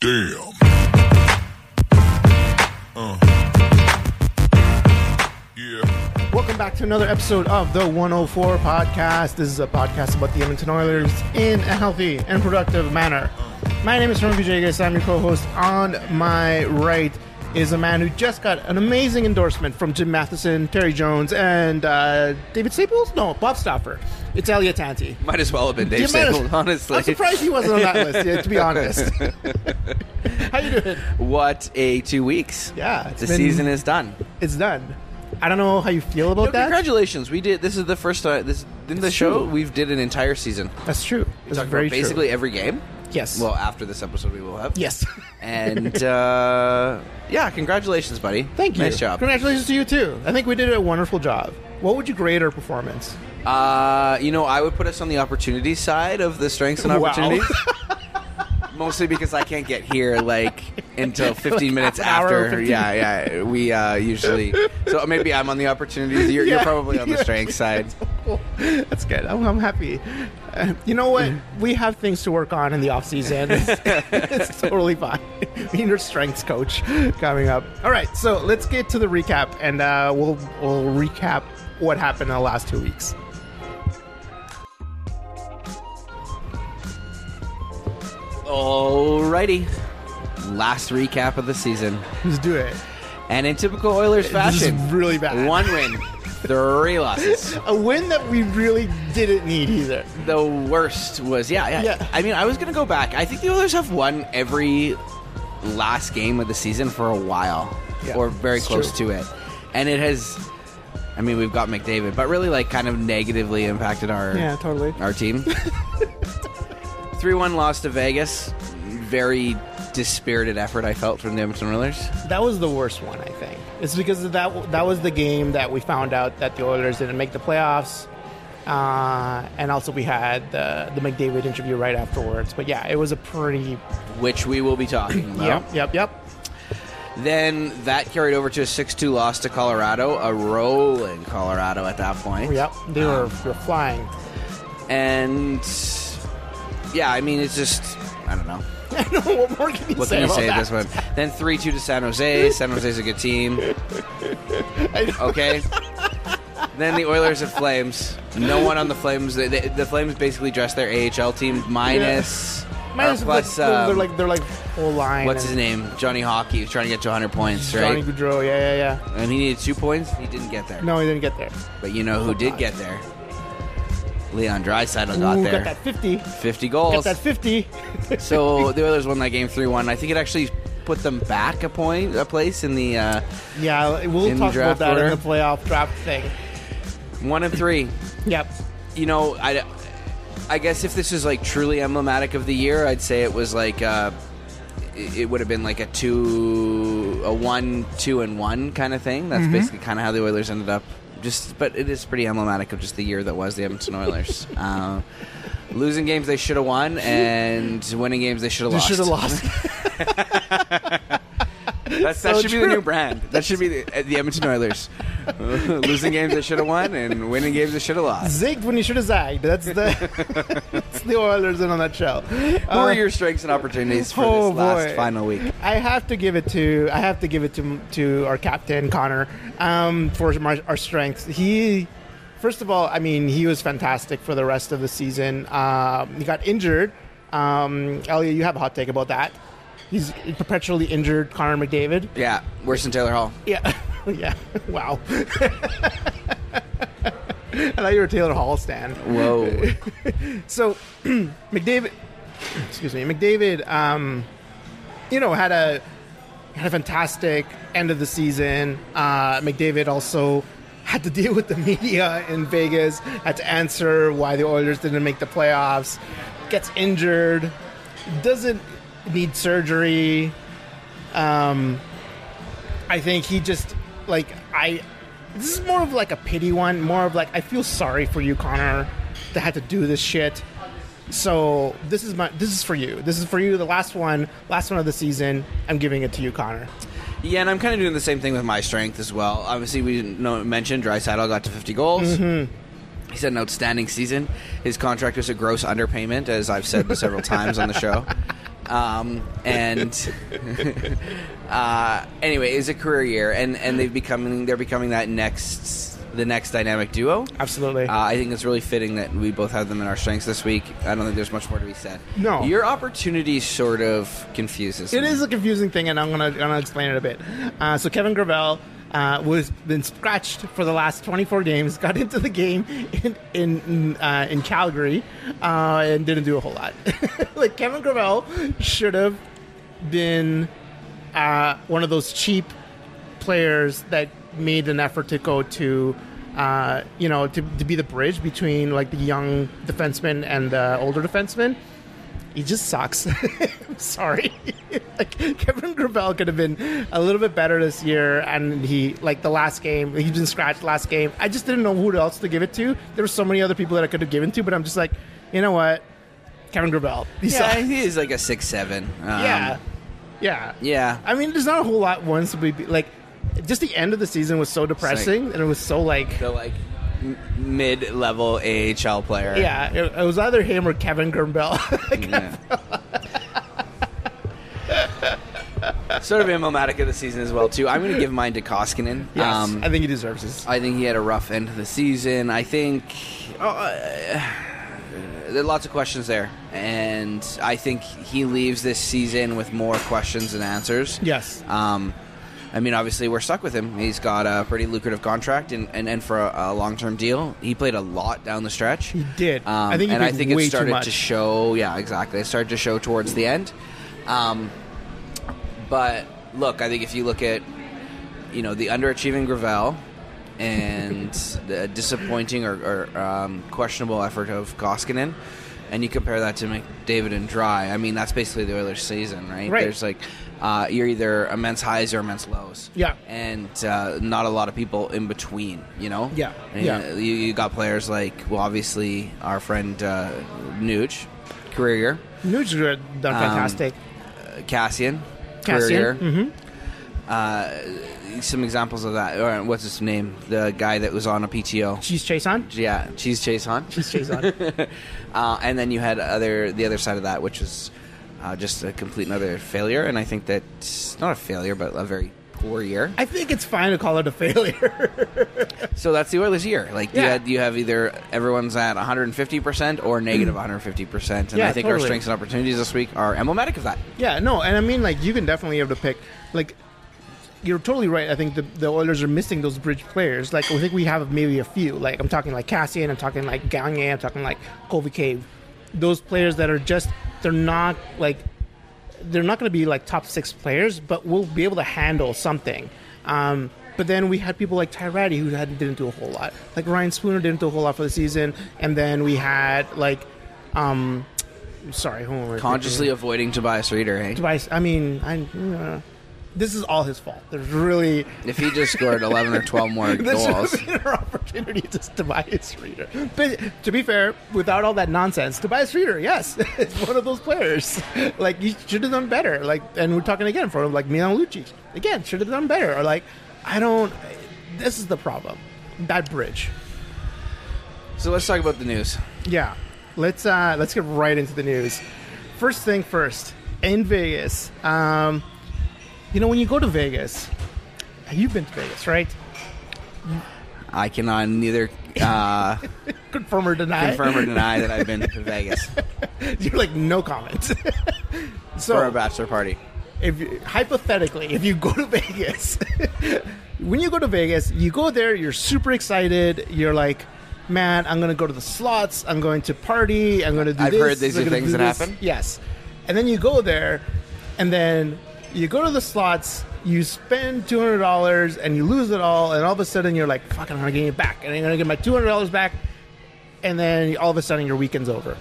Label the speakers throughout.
Speaker 1: Damn. Uh. Yeah.
Speaker 2: Welcome back to another episode of the 104 podcast. This is a podcast about the Edmonton Oilers in a healthy and productive manner. My name is Herman Villegas. I'm your co-host. On my right is a man who just got an amazing endorsement from Jim Matheson, Terry Jones, and uh, David Staples. No, Bob Stauffer. It's Elliott Tanti.
Speaker 3: Might as well have been Dave
Speaker 2: have-
Speaker 3: Staples, honestly.
Speaker 2: I'm surprised he wasn't on that list. Yeah, to be honest. How you doing?
Speaker 3: What a two weeks.
Speaker 2: Yeah,
Speaker 3: the
Speaker 2: been-
Speaker 3: season is done.
Speaker 2: It's done. I don't know how you feel about
Speaker 3: Yo,
Speaker 2: that.
Speaker 3: congratulations. We did. This is the first time. This in the show
Speaker 2: true.
Speaker 3: we've did an entire season.
Speaker 2: That's true. That's very
Speaker 3: about basically
Speaker 2: true.
Speaker 3: every game.
Speaker 2: Yes.
Speaker 3: Well, after this episode, we will have.
Speaker 2: yes.
Speaker 3: And uh, yeah, congratulations, buddy.
Speaker 2: Thank you.
Speaker 3: Nice job.
Speaker 2: Congratulations to you too. I think we did a wonderful job. What would you grade our performance?
Speaker 3: Uh, you know, I would put us on the opportunity side of the strengths and
Speaker 2: Wow.
Speaker 3: opportunities. Mostly because I can't get here like until 15 minutes
Speaker 2: hour,
Speaker 3: after.
Speaker 2: 15
Speaker 3: Yeah, yeah. We uh, usually. So maybe I'm on the opportunities. You're, you're
Speaker 2: Yeah.
Speaker 3: probably on the strength side.
Speaker 2: That's good. I'm, I'm happy. Uh, you know what? We have things to work on in the off season. It's, it's totally fine. We need our strengths coach coming up. All right, so let's get to the recap, and uh, we'll we'll recap what happened in the last two weeks.
Speaker 3: Alrighty. Last recap of the season.
Speaker 2: Let's do it.
Speaker 3: And in typical Oilers
Speaker 2: This
Speaker 3: fashion,
Speaker 2: is really bad.
Speaker 3: one win, three losses.
Speaker 2: A win that we really didn't need either.
Speaker 3: The worst was, yeah, yeah.
Speaker 2: Yeah.
Speaker 3: I mean, I was going to go back. I think the Oilers have won every last game of the season for a while,
Speaker 2: Yeah,
Speaker 3: or very close
Speaker 2: true.
Speaker 3: to it. And it has, I mean, we've got McDavid, but really, like, kind of negatively impacted our
Speaker 2: Yeah, totally.
Speaker 3: our team. 3 1 loss to Vegas. Very dispirited effort I felt from the Edmonton Oilers.
Speaker 2: That was the worst one, I think. It's because of that that was the game that we found out that the Oilers didn't make the playoffs, uh, and also we had the the McDavid interview right afterwards. But yeah, it was a pretty
Speaker 3: Which we will be talking about.
Speaker 2: yep yep yep.
Speaker 3: Then that carried over to a 6 2 loss to Colorado, a rolling Colorado at that point.
Speaker 2: Yep, they were, they were flying.
Speaker 3: And yeah, I mean, it's just, I don't know.
Speaker 2: I know what more can you
Speaker 3: What
Speaker 2: say
Speaker 3: can you
Speaker 2: about
Speaker 3: say this one? Then 3 2 to San Jose. San Jose's a good team. Okay. then the Oilers and Flames. No one on the Flames. The, the, the Flames basically dressed their AHL team minus.
Speaker 2: Minus
Speaker 3: or plus,
Speaker 2: like, they're, they're
Speaker 3: um,
Speaker 2: like they're like whole line.
Speaker 3: what's his name? Johnny Hockey. was trying to get to 100 points, right?
Speaker 2: Johnny Gaudreau. Yeah, yeah, yeah.
Speaker 3: and he needed two points. He didn't get there.
Speaker 2: No, he didn't get there.
Speaker 3: But you know who did get there? Leon Draisaitl got
Speaker 2: Ooh,
Speaker 3: there.
Speaker 2: got that fifty.
Speaker 3: 50 goals.
Speaker 2: Got that fifty.
Speaker 3: so the Oilers won that game 3-1. I think it actually put them back a point, a place in the uh,
Speaker 2: yeah, we'll talk about that
Speaker 3: order.
Speaker 2: in the playoff draft thing.
Speaker 3: one and three.
Speaker 2: Yep.
Speaker 3: You know, I, I guess if this is like truly emblematic of the year, I'd say it was like uh, it it would have been like a two, a one, two, and one kind of thing. That's basically kind of how the Oilers ended up. Just, but it is pretty emblematic of just the year that was the Edmonton Oilers. uh, losing games they should have won, and winning games they should have lost.
Speaker 2: should have lost.
Speaker 3: That's, that
Speaker 2: So
Speaker 3: should be the new brand. That should be the, uh, the Edmonton Oilers. Losing games they should have won, and winning games they should have lost.
Speaker 2: Zigged when you should have zagged. That's the that's the Oilers in a nutshell.
Speaker 3: Who
Speaker 2: Uh,
Speaker 3: are your strengths and opportunities for
Speaker 2: oh,
Speaker 3: this last
Speaker 2: boy.
Speaker 3: final week?
Speaker 2: I have to give it to I have to give it to to our captain Connor um, for my, our strengths. He first of all, I mean, he was fantastic for the rest of the season. Um, he got injured. Um, Elliott, you have a hot take about that. He's perpetually injured, Connor McDavid.
Speaker 3: Yeah, worse than Taylor Hall.
Speaker 2: Yeah, yeah. Wow. I thought you were a Taylor Hall stan.
Speaker 3: Whoa.
Speaker 2: So McDavid, excuse me, McDavid, um, you know, had a had a fantastic end of the season. Uh, McDavid also had to deal with the media in Vegas, had to answer why the Oilers didn't make the playoffs, gets injured, doesn't need surgery. Um, I think he just like I. This is more of like a pity one, more of like I feel sorry for you, Connor, that had to do this shit. So this is my this is for you. This is for you. The last one, last one of the season. I'm giving it to you, Connor.
Speaker 3: Yeah, and I'm kind of doing the same thing with my strength as well. Obviously, we didn't know, mention Draisaitl got to 50 goals.
Speaker 2: Mm-hmm.
Speaker 3: He's had an outstanding season. His contract was a gross underpayment, as I've said several times on the show. Um, and uh, anyway, it's a career year, and, and they've becoming they're becoming that next the next dynamic duo.
Speaker 2: Absolutely.
Speaker 3: Uh, I think it's really fitting that we both have them in our strengths this week. I don't think there's much more to be said.
Speaker 2: No.
Speaker 3: your opportunity sort of confuses.
Speaker 2: It
Speaker 3: me.
Speaker 2: is a confusing thing, and I'm gonna, I'm gonna explain it a bit. Uh, so Kevin Gravel uh, was been scratched for the last 24 games. Got into the game in in uh, in Calgary uh, and didn't do a whole lot. like Kevin Gravel should have been uh, one of those cheap players that made an effort to go to. Uh, you know, to, to be the bridge between like the young defenseman and the older defenseman he just sucks. I'm sorry. like Kevin Gravel could have been a little bit better this year, and he like the last game he's been scratched last game. I just didn't know who else to give it to. There were so many other people that I could have given to, but I'm just like, you know what, Kevin Gravel. He
Speaker 3: yeah,
Speaker 2: sucks.
Speaker 3: he is like a six seven. Um,
Speaker 2: yeah, yeah,
Speaker 3: yeah.
Speaker 2: I mean, there's not a whole lot once we be like. Just the end of the season was so depressing, and it was so like
Speaker 3: The like mid level AHL player.
Speaker 2: yeah, it, it was either him or Kevin
Speaker 3: Yeah. sort of emblematic of the season as well too. I'm going to give mine to Koskinen.
Speaker 2: yes,
Speaker 3: Um,
Speaker 2: I think he deserves this.
Speaker 3: I think he had a rough end to the season. I think oh, uh, there are lots of questions there, and I think he leaves this season with more questions than answers.
Speaker 2: yes,
Speaker 3: Um, I mean, obviously, we're stuck with him. He's got a pretty lucrative contract, and, and, and for a, a long term deal, he played a lot down the stretch.
Speaker 2: he did.
Speaker 3: Um,
Speaker 2: I think he
Speaker 3: and I think it started to show. Yeah, exactly. It started to show towards the end. Um, but look, I think if you look at you know the underachieving Gravel and the disappointing or, or um, questionable effort of Koskinen, and you compare that to McDavid and Dry, I mean that's basically the Oilers' season, right?
Speaker 2: Right.
Speaker 3: There's like uh, you're either immense highs or immense lows.
Speaker 2: Yeah.
Speaker 3: and uh, not a lot of people in between. You know.
Speaker 2: Yeah,
Speaker 3: And,
Speaker 2: yeah.
Speaker 3: You, you got players like well, obviously our friend uh, Nuge, career year.
Speaker 2: Nuge done
Speaker 3: Um,
Speaker 2: fantastic.
Speaker 3: Uh, Kassian,
Speaker 2: Kassian,
Speaker 3: career year.
Speaker 2: mhm.
Speaker 3: Uh, some examples of that. Or what's his name? The guy that was on a PTO.
Speaker 2: Cheese chase on.
Speaker 3: Yeah, Cheese Chase on.
Speaker 2: Cheese chase on.
Speaker 3: uh, and then you had other the other side of that, which was uh, just a complete another failure. And I think that's not a failure, but a very poor year.
Speaker 2: I think it's fine to call it a failure.
Speaker 3: So that's the Oilers' year. Like you, had, you have either everyone's at 150 percent or negative 150 percent. And
Speaker 2: Yeah,
Speaker 3: I think our strengths and opportunities this week are emblematic of that.
Speaker 2: yeah, no, and I mean like you can definitely have to pick like. You're totally right. I think the, the Oilers are missing those bridge players. Like I think we have maybe a few. Like I'm talking like Kassian. I'm talking like Gagner. I'm talking like Cave. Those players that are just they're not like they're not going to be like top six players, but we'll be able to handle something. Um, but then we had people like Ty Rattie who had, didn't do a whole lot. Like Ryan Spooner didn't do a whole lot for the season, and then we had like, um, sorry, who am I
Speaker 3: Consciously avoiding Tobias Rieder. Hey,
Speaker 2: Tobias. I mean, I. Uh, this is all his fault. There's really
Speaker 3: if he just scored 11 or 12 more goals.
Speaker 2: been opportunity to Tobias Rieder. But to be fair, without all that nonsense, Tobias Rieder, yes, it's one of those players. Like you should have done better. Like, and we're talking again for like Milan Lucic. Again, should have done better. Or like, I don't. This is the problem. That bridge.
Speaker 3: So let's talk about the news.
Speaker 2: Yeah. Let's uh let's get right into the news. First thing first, in Vegas. Um you know when you go to Vegas, you've been to Vegas, right?
Speaker 3: I cannot neither uh,
Speaker 2: Confirm or deny.
Speaker 3: confirm or deny that I've been to Vegas
Speaker 2: You're like no comment. so
Speaker 3: for a bachelor party.
Speaker 2: if you, hypothetically, if you go to Vegas, when you go to Vegas, you go there, you're super excited. You're like, man, I'm going to go to the slots. I'm going to party. I'm going to do
Speaker 3: I've
Speaker 2: this.
Speaker 3: heard these
Speaker 2: I'm
Speaker 3: are things that
Speaker 2: this."
Speaker 3: happen.
Speaker 2: Yes. And then you go there, and then you go to the slots. You spend two hundred dollars and you lose it all, and all of a sudden you're like, "Fuck, I'm gonna get it back," and I'm gonna get my two hundred dollars back, and then all of a sudden your weekend's over.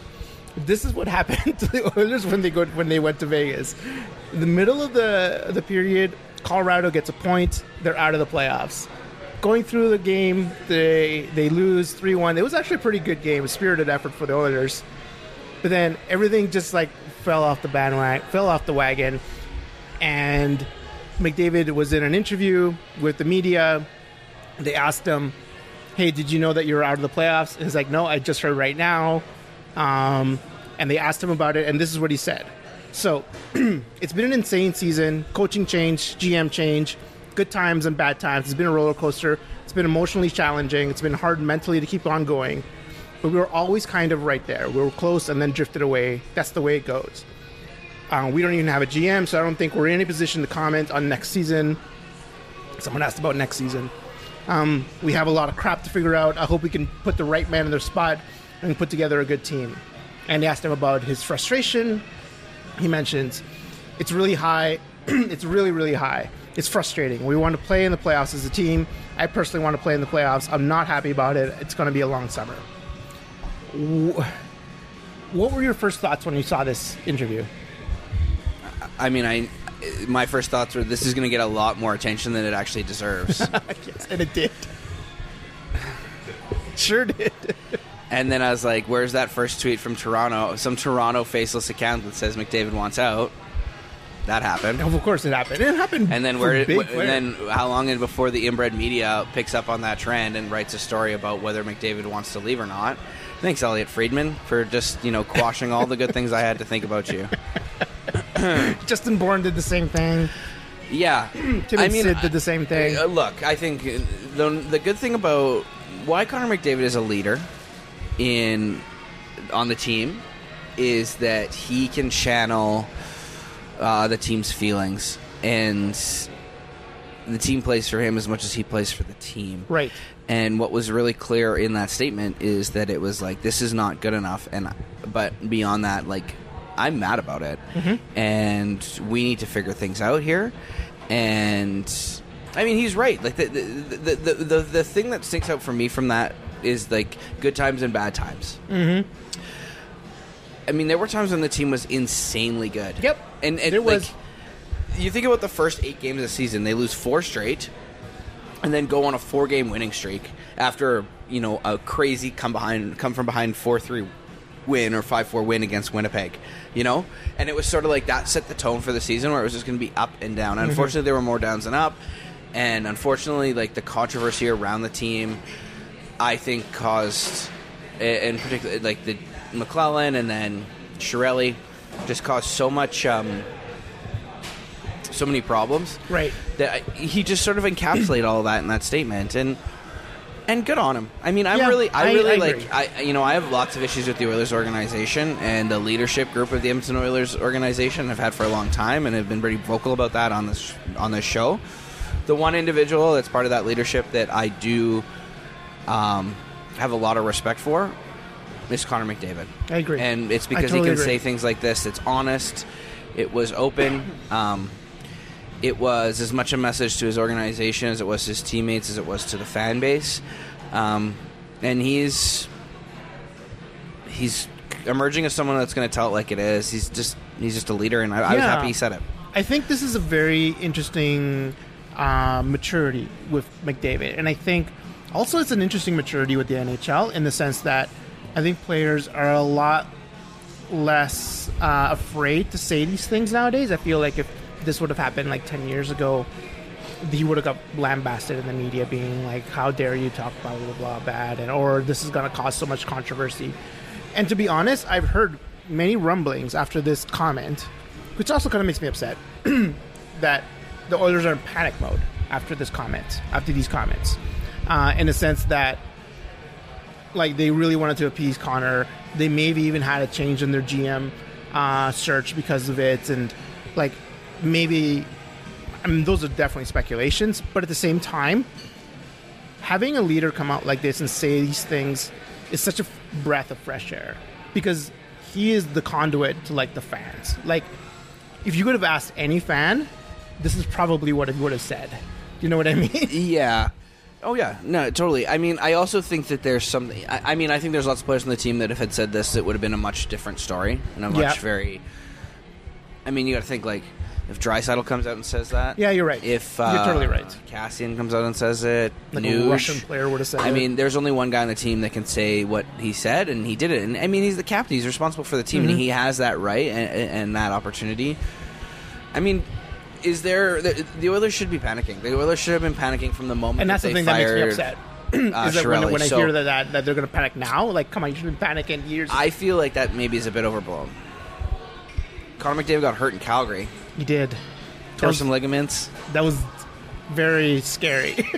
Speaker 2: This is what happened to the Oilers when they go when they went to Vegas. In the middle of the the period, Colorado gets a point. They're out of the playoffs. Going through the game, they they lose three one. It was actually a pretty good game, a spirited effort for the Oilers. But then everything just like fell off the bandwagon, fell off the wagon, and McDavid was in an interview with the media. They asked him, "Hey, did you know that you're out of the playoffs?" And he's like, "No, I just heard right now." Um, and they asked him about it, and this is what he said. So it's been an insane season. Coaching change, GM change, good times and bad times. It's been a roller coaster. It's been emotionally challenging. It's been hard mentally to keep on going. But we were always kind of right there. We were close and then drifted away. That's the way it goes. Uh, we don't even have a GM, so I don't think we're in any position to comment on next season. Someone asked about next season. Um, we have a lot of crap to figure out. I hope we can put the right man in their spot and put together a good team. And they asked him about his frustration. He mentions it's really high. it's really, really high. It's frustrating. We want to play in the playoffs as a team. I personally want to play in the playoffs. I'm not happy about it. It's going to be a long summer. What were your first thoughts when you saw this interview?
Speaker 3: I mean, I my first thoughts were this is going to get a lot more attention than it actually deserves.
Speaker 2: yes, and it did. sure did.
Speaker 3: and then I was like, "Where's that first tweet from Toronto? Some Toronto faceless account that says McDavid wants out." That happened.
Speaker 2: Of course, it happened. It happened.
Speaker 3: And then where? and then how long in before the inbred media picks up on that trend and writes a story about whether McDavid wants to leave or not? Thanks, Elliotte Friedman, for just you know quashing all the good things I had to think about you.
Speaker 2: Justin Bourne did the same thing.
Speaker 3: Yeah,
Speaker 2: Tim
Speaker 3: I mean,
Speaker 2: Sid did the same thing.
Speaker 3: Uh, look, I think the the good thing about why Connor McDavid is a leader in on the team is that he can channel uh, the team's feelings, and the team plays for him as much as he plays for the team.
Speaker 2: Right.
Speaker 3: And what was really clear in that statement is that it was like this is not good enough, and but beyond that, like I'm mad about it, and we need to figure things out here. And I mean, he's right. Like the the, the the the the thing that sticks out for me from that is like good times and bad times. Mm-hmm. I mean, there were times when the team was insanely good.
Speaker 2: Yep.
Speaker 3: and, and
Speaker 2: There
Speaker 3: like,
Speaker 2: was.
Speaker 3: you think about the first eight games of the season, they lose four straight, and then go on a four game winning streak after you know a crazy come behind come from behind four three win or five four win against Winnipeg, you know, and it was sort of like that set the tone for the season where it was just going to be up and down. Unfortunately, there were more downs than up, and unfortunately, like the controversy around the team, I think caused, in particular, like the McLellan and then Chiarelli, just caused so much. Um, so many problems
Speaker 2: Right.
Speaker 3: that I, he just sort of encapsulated all of that in that statement and and good on him. I mean, I'm
Speaker 2: Yeah,
Speaker 3: really, I
Speaker 2: I-
Speaker 3: really
Speaker 2: I
Speaker 3: like. I you know, I have lots of issues with the Oilers organization and the leadership group of the Edmonton Oilers organization. I've had for a long time and have been pretty vocal about that on this on this show. The one individual that's part of that leadership that I do um, have a lot of respect for is Connor McDavid.
Speaker 2: I agree.
Speaker 3: and it's because
Speaker 2: totally
Speaker 3: he can
Speaker 2: agree.
Speaker 3: say things like this. It's honest. It was open. Um, it was as much a message to his organization as it was to his teammates as it was to the fan base. Um, and he's he's emerging as someone that's going to tell it like it is. He's just he's just a leader, and I, I was happy he said it.
Speaker 2: I think this is a very interesting uh, maturity with McDavid, and I think also it's an interesting maturity with the NHL in the sense that I think players are a lot less uh, afraid to say these things nowadays. I feel like if this would have happened like ten years ago, he would have got lambasted in the media, being like, "How dare you talk blah blah blah bad," and or this is to cause so much controversy. And to be honest, I've heard many rumblings after this comment, which also kind of makes me upset that the Oilers are in panic mode after this comment, after these comments, uh, in the sense that like they really wanted to appease Connor. They maybe even had a change in their GM uh, search because of it, and like maybe I mean those are definitely speculations. But at the same time, having a leader come out like this and say these things is such a f- breath of fresh air because he is the conduit to like the fans. Like if you could have asked any fan, this is probably what he would have said. You know what I mean?
Speaker 3: Yeah. Oh yeah, no, totally. I mean, I also think that there's some. I, I mean, I think there's lots of players on the team that if had said this, it would have been a much different story and a much
Speaker 2: Yeah.
Speaker 3: very. I mean, you got to think like if Draisaitl comes out and says that.
Speaker 2: Yeah, you're right.
Speaker 3: If uh,
Speaker 2: You're totally right.
Speaker 3: Kassian comes out and says it,
Speaker 2: Like a Russian player would have said
Speaker 3: I
Speaker 2: it.
Speaker 3: mean, there's only one guy on the team that can say what he said, and he did it. And I mean, he's the captain; he's responsible for the team,
Speaker 2: Mm-hmm.
Speaker 3: and he has that right and, and that opportunity. I mean, is there the, the Oilers should be panicking? The Oilers should have been panicking from the moment.
Speaker 2: and that's
Speaker 3: that
Speaker 2: the thing that makes me upset.
Speaker 3: uh,
Speaker 2: is that when, when I
Speaker 3: So-
Speaker 2: hear that, that that they're going to panic now, like, come on, you should have been panicking years.
Speaker 3: I feel like that maybe is a bit overblown. Connor McDavid got hurt in Calgary,
Speaker 2: He did.
Speaker 3: tore
Speaker 2: was-
Speaker 3: some ligaments.
Speaker 2: That was very scary.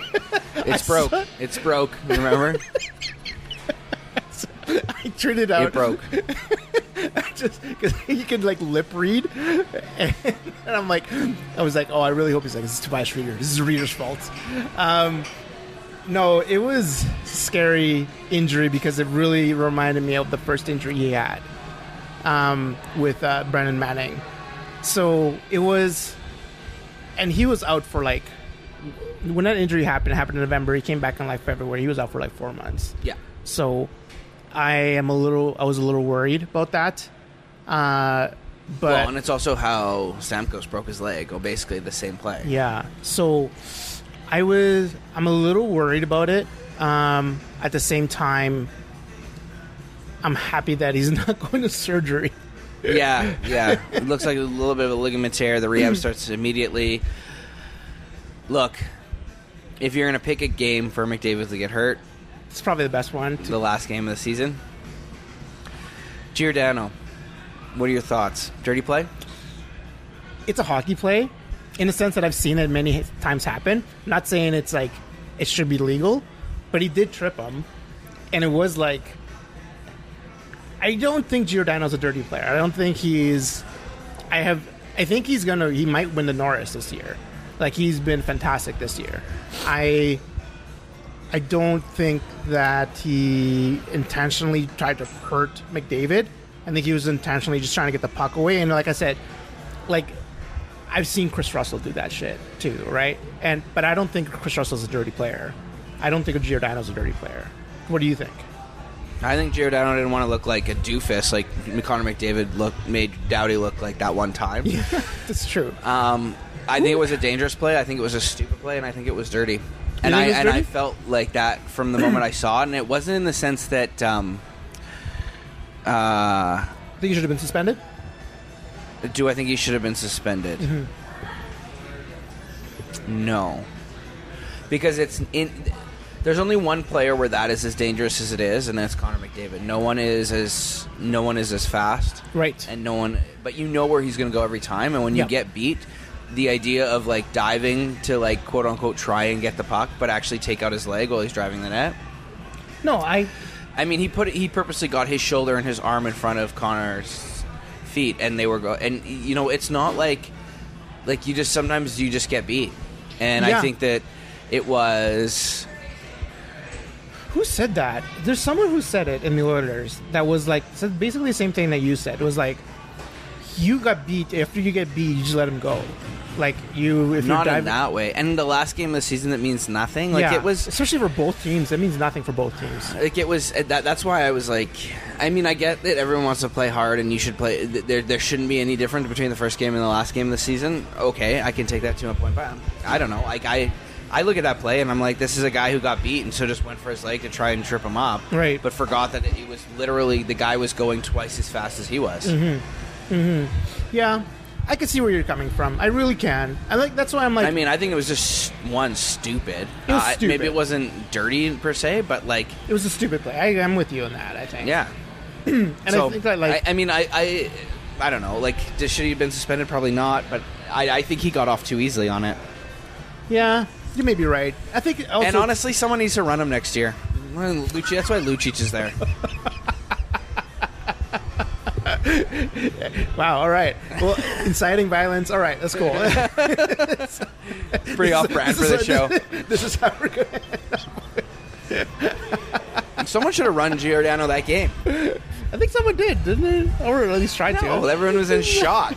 Speaker 3: It's broke. It's broke. Remember?
Speaker 2: I tweeted out.
Speaker 3: it broke.
Speaker 2: just because he could like lip read, and, I'm like, I was like, oh, I really hope he's like, this is Tobias Rieder. This is Rieder's fault. Um, no, it was scary injury because it really reminded me of the first injury he had um, with uh, Brandon Manning. So it was, and he was out for like when that injury happened. It happened in November. He came back in like February. He was out for like four months.
Speaker 3: Yeah.
Speaker 2: So I am a little I was a little worried about that. Uh but
Speaker 3: well, and it's also how Stamkos broke his leg, or basically the same play.
Speaker 2: yeah. So I was I'm a little worried about it. Um at the same time I'm happy that he's not going to surgery.
Speaker 3: Yeah, yeah. It looks like a little bit of a ligament tear. The rehab starts immediately. Look, if you're going to pick a game for McDavid to get hurt,
Speaker 2: It's probably the best one.
Speaker 3: the last game of the season, Giordano, what are your thoughts? Dirty play?
Speaker 2: It's a hockey play in the sense that I've seen it many times happen. I'm not saying it's like it should be legal, but he did trip him and it was like I don't think Giordano's a dirty player. I don't think he's. I have. I think he's gonna. He might win the Norris this year. Like he's been fantastic this year. I. I don't think that he intentionally tried to hurt McDavid. I think he was intentionally just trying to get the puck away. And like I said, like I've seen Kris Russell do that shit too, right? And but I don't think Kris Russell's a dirty player. I don't think Giordano's a dirty player. What do you think?
Speaker 3: I think Giordano didn't want to look like a doofus, like Connor McDavid look made Doughty look like that one time.
Speaker 2: That's true.
Speaker 3: Um, I think it was a dangerous play. I think it was a stupid play, and I think it was dirty. And I
Speaker 2: was
Speaker 3: and I felt like that from the moment I saw it, and it wasn't in the sense that. Um, uh,
Speaker 2: think he should have been suspended.
Speaker 3: do I think he should have been suspended? No, because it's in. There's only one player where that is as dangerous as it is, and that's Connor McDavid. No one is as no one is as fast.
Speaker 2: Right.
Speaker 3: and no one but you know where he's going to go every time and when you
Speaker 2: Yeah.
Speaker 3: get beat the idea of like diving to like quote unquote try and get the puck but actually take out his leg while he's driving the net
Speaker 2: No, I.
Speaker 3: i mean he put he purposely got his shoulder and his arm in front of connor's feet and they were go and you know it's not like like you just sometimes you just get beat and i think that it was
Speaker 2: Who said that? There's someone who said it in the Oilers that was like said basically the same thing that you said. It was like you got beat. After you get beat, you just let him go. Like you, if
Speaker 3: not
Speaker 2: you're
Speaker 3: in that way and the last game of the season that means nothing like
Speaker 2: yeah,
Speaker 3: it was
Speaker 2: especially for both teams. That means nothing for both teams.
Speaker 3: like it was uh, that that's why I was like I mean I get that everyone wants to play hard and you should play there there shouldn't be any difference between the first game and the last game of the season okay I can take that to a point but I don't know like I I look at that play and I'm like this is a guy who got beat and so just went for his leg to try and trip him up
Speaker 2: Right.
Speaker 3: but forgot that it was literally the guy was going twice as fast as he was
Speaker 2: Yeah, I can see where you're coming from. I really can. I like that's why I'm like.
Speaker 3: I mean I think it was just one stupid,
Speaker 2: It was
Speaker 3: Uh,
Speaker 2: stupid.
Speaker 3: maybe it wasn't dirty per se but like
Speaker 2: it was a stupid play. I, I'm with you on that. I think.
Speaker 3: yeah
Speaker 2: and
Speaker 3: so,
Speaker 2: I think that like
Speaker 3: I, I mean, I, I, I don't know. Like, should he have been suspended? Probably not. But I, I think he got off too easily on it.
Speaker 2: yeah, you may be right. I think also,
Speaker 3: and honestly, someone needs to run him next year. Lucic, that's why Lucic is there.
Speaker 2: wow. All right. Well, inciting violence. All right, that's cool.
Speaker 3: Pretty off brand for the
Speaker 2: This
Speaker 3: show.
Speaker 2: This is how we're going.
Speaker 3: Someone should have run Giordano that game.
Speaker 2: I think someone did, didn't they? Or at least tried
Speaker 3: No,
Speaker 2: to.
Speaker 3: everyone was in shock.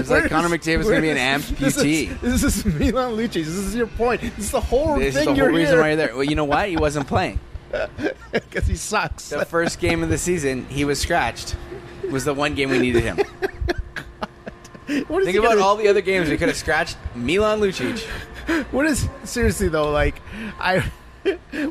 Speaker 3: It's like Connor McDavid's going to be an
Speaker 2: This
Speaker 3: amputee.
Speaker 2: is, this is Milan Lucic. This is your point. This is the whole
Speaker 3: This is the whole reason
Speaker 2: here
Speaker 3: why you're there. Well, you know what? He wasn't playing.
Speaker 2: because he sucks.
Speaker 3: The first game of the season, he was scratched. Was the one game we needed him.
Speaker 2: What is
Speaker 3: Think about
Speaker 2: gonna-
Speaker 3: all the other games we could have scratched Milan Lucic.
Speaker 2: What is seriously though? Like, I.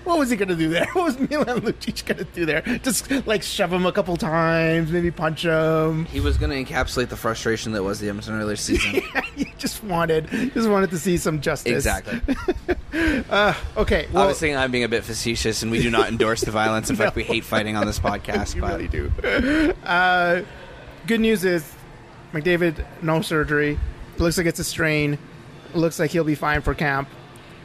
Speaker 2: What was he gonna do there? What was Milan Lucic gonna do there? Just like shove him a couple times, maybe punch him.
Speaker 3: He was going to encapsulate the frustration that was the Edmonton Oilers season.
Speaker 2: yeah, he just wanted, just wanted to see some justice.
Speaker 3: exactly.
Speaker 2: Okay. Well,
Speaker 3: Obviously, I'm being a bit facetious, and we do not endorse the violence. In fact, we hate fighting on this podcast. but
Speaker 2: really do. Uh, good news is McDavid no surgery. Looks like it's a strain. Looks like he'll be fine for camp.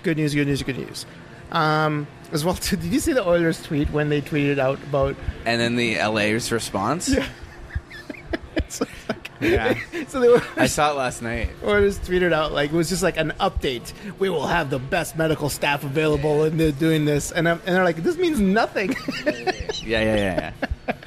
Speaker 2: Good news, good news, good news. Um, as well, too, did you see the Oilers tweet when they tweeted out about?
Speaker 3: And then the LA's response. Yeah.
Speaker 2: yeah. so they were.
Speaker 3: I saw it last night.
Speaker 2: Oilers tweeted out like it was just like an update. We will have the best medical staff available, and they're doing this, and I'm, and they're like, this means nothing.
Speaker 3: yeah, yeah, yeah,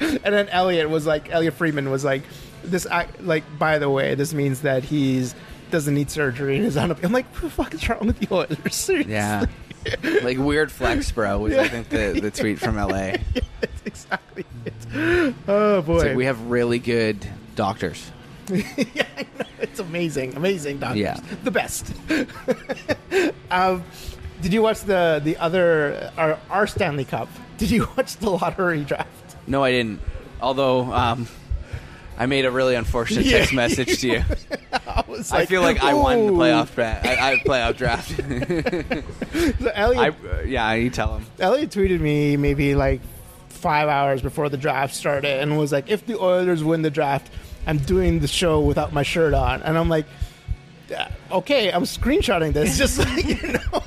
Speaker 2: yeah. and then Elliot was like, Elliot Freeman was like, this like by the way, this means that he's doesn't need surgery and is on a. I'm like, what the fuck is wrong with the Oilers? Seriously.
Speaker 3: Yeah. like weird flex, bro. Was yeah. I think the the tweet from LA. yeah,
Speaker 2: that's exactly it. Oh boy,
Speaker 3: like we have really good doctors.
Speaker 2: yeah, it's amazing, amazing doctors. Yeah, the best. um, did you watch the the other our, our Stanley Cup? Did you watch the lottery draft?
Speaker 3: No, I didn't. Although um, I made a really unfortunate yeah, text message to you. I, like, I, feel like Ooh. I won the playoff draft. I, I playoff draft. so Elliott, I, yeah, you tell him.
Speaker 2: Elliott tweeted me maybe like five hours before the draft started and was like, "If the Oilers win the draft, I'm doing the show without my shirt on." And I'm like, "Okay, I'm screenshotting this just so you know."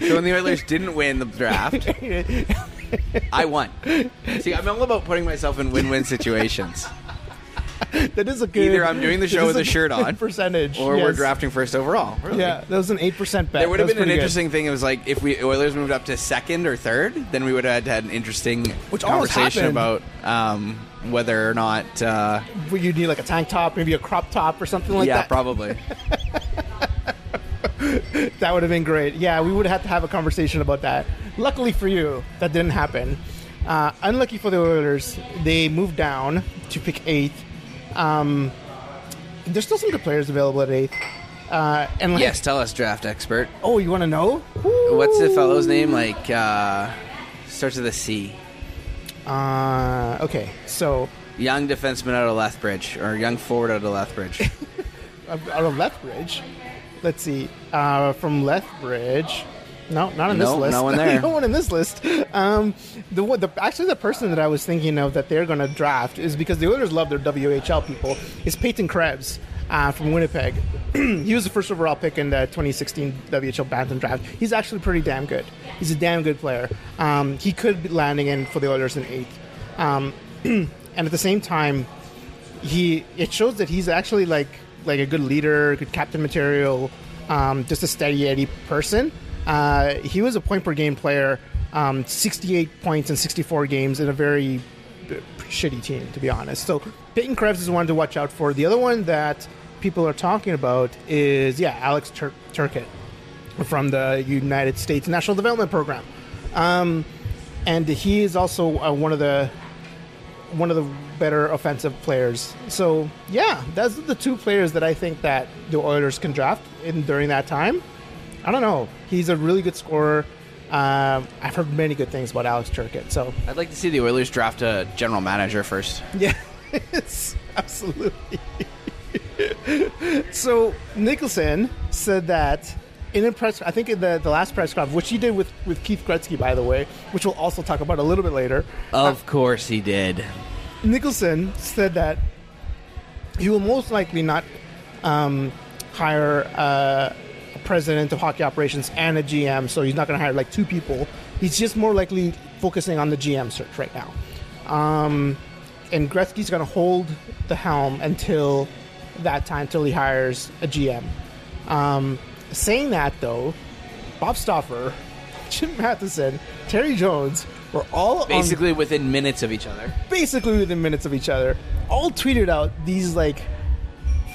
Speaker 3: so when the Oilers didn't win the draft, I won. See, I'm all about putting myself in win-win situations.
Speaker 2: that is a good.
Speaker 3: Either I'm doing the show with a, a shirt on,
Speaker 2: percentage,
Speaker 3: or yes. we're drafting first overall.
Speaker 2: Really. Yeah, that was an eight percent bet.
Speaker 3: There would have been an interesting good. thing. It was like if we Oilers moved up to second or third, then we would have had, had an interesting Which conversation about um, whether or not uh,
Speaker 2: you need like a tank top, maybe a crop top or something like
Speaker 3: yeah,
Speaker 2: that.
Speaker 3: Yeah, probably.
Speaker 2: that would have been great. Yeah, we would have to have a conversation about that. Luckily for you, that didn't happen. Uh, unlucky for the Oilers, they moved down to pick eighth. Um, there's still some good players available at eighth. Uh, and like,
Speaker 3: yes, tell us, draft expert.
Speaker 2: Oh, you want to know?
Speaker 3: What's the fellow's name? Like uh, starts with a C.
Speaker 2: Uh, okay, so
Speaker 3: young defenseman out of Lethbridge or young forward out of Lethbridge.
Speaker 2: out of Lethbridge. Let's see. Uh, from Lethbridge. No, not on
Speaker 3: no,
Speaker 2: this list.
Speaker 3: No one there.
Speaker 2: no one in this list. Um, the, the actually the person that I was thinking of that they're going to draft is because the Oilers love their WHL people is Peyton Krebs uh, from Winnipeg. he was the first overall pick in the 2016 WHL Bantam draft. He's actually pretty damn good. He's a damn good player. Um, he could be landing in for the Oilers in eighth. Um, and at the same time, he it shows that he's actually like like a good leader, good captain material, um, just a steady Eddie person. Uh, he was a point per game player, um, 68 points in 64 games in a very shitty team, to be honest. So Peyton Krebs is one to watch out for. The other one that people are talking about is, yeah, Alex Tur- Turcotte from the United States National Development Program. Um, and he is also uh, one of the one of the better offensive players. So yeah, are the two players that I think that the Oilers can draft in during that time. I don't know. He's a really good scorer. Um, I've heard many good things about Alex Turcotte. So
Speaker 3: I'd like to see the Oilers draft a general manager first.
Speaker 2: Yeah, it's absolutely. so Nicholson said that in a press, I think in the, the last press conference, which he did with, with Keith Gretzky, by the way, which we'll also talk about a little bit later.
Speaker 3: Of uh, course he did.
Speaker 2: Nicholson said that he will most likely not um, hire uh, a president of hockey operations and a GM, so he's not going to hire like two people. He's just more likely focusing on the GM search right now. Um, and Gretzky's going to hold the helm until that time, until he hires a GM. Um, saying that, though, Bob Stauffer, Jim Matheson, Terry Jones were all
Speaker 3: basically on, within minutes of each other.
Speaker 2: Basically within minutes of each other, all tweeted out these like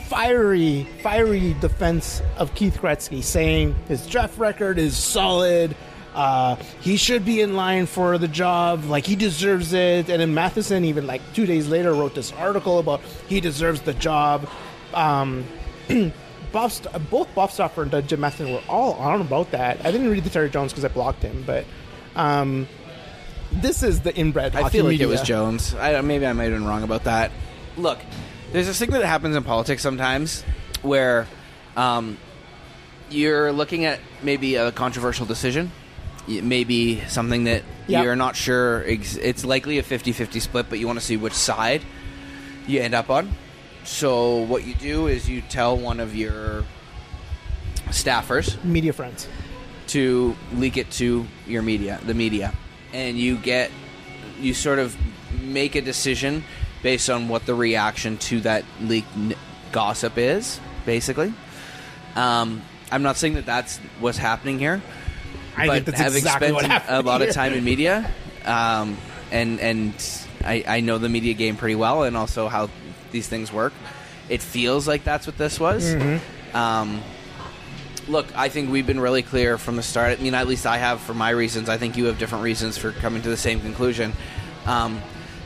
Speaker 2: fiery, fiery defense of Keith Gretzky, saying his draft record is solid. Uh, he should be in line for the job. Like he deserves it. And then Matheson, even like two days later, wrote this article about he deserves the job. Um, Bob, both and Jim Matheson were all on about that. I didn't read the Terry Jones because I blocked him, but um, this is the inbred. I
Speaker 3: feel like
Speaker 2: media.
Speaker 3: it was Jones. I, maybe I might have been wrong about that. Look, there's a thing that happens in politics sometimes where um, you're looking at maybe a controversial decision, maybe something that yep. you're not sure. Ex- it's likely a 50-50 split, but you want to see which side. you end up on. So what you do is you tell one of your staffers
Speaker 2: Media friends.
Speaker 3: to leak it to your media, the media, and you get you sort of make a decision based on what the reaction to that leaked n- gossip is, basically. Um, I'm not saying that that's what's happening here,
Speaker 2: I
Speaker 3: but
Speaker 2: think that's
Speaker 3: having
Speaker 2: exactly
Speaker 3: spent
Speaker 2: what happened.
Speaker 3: a lot
Speaker 2: here.
Speaker 3: of time in media, um, and and I, I know the media game pretty well, and also how these things work. It feels like that's what this was.
Speaker 2: Mm-hmm.
Speaker 3: Um, look, I think we've been really clear from the start. I mean, at least I have for my reasons. I think you have different reasons for coming to the same conclusion. Um,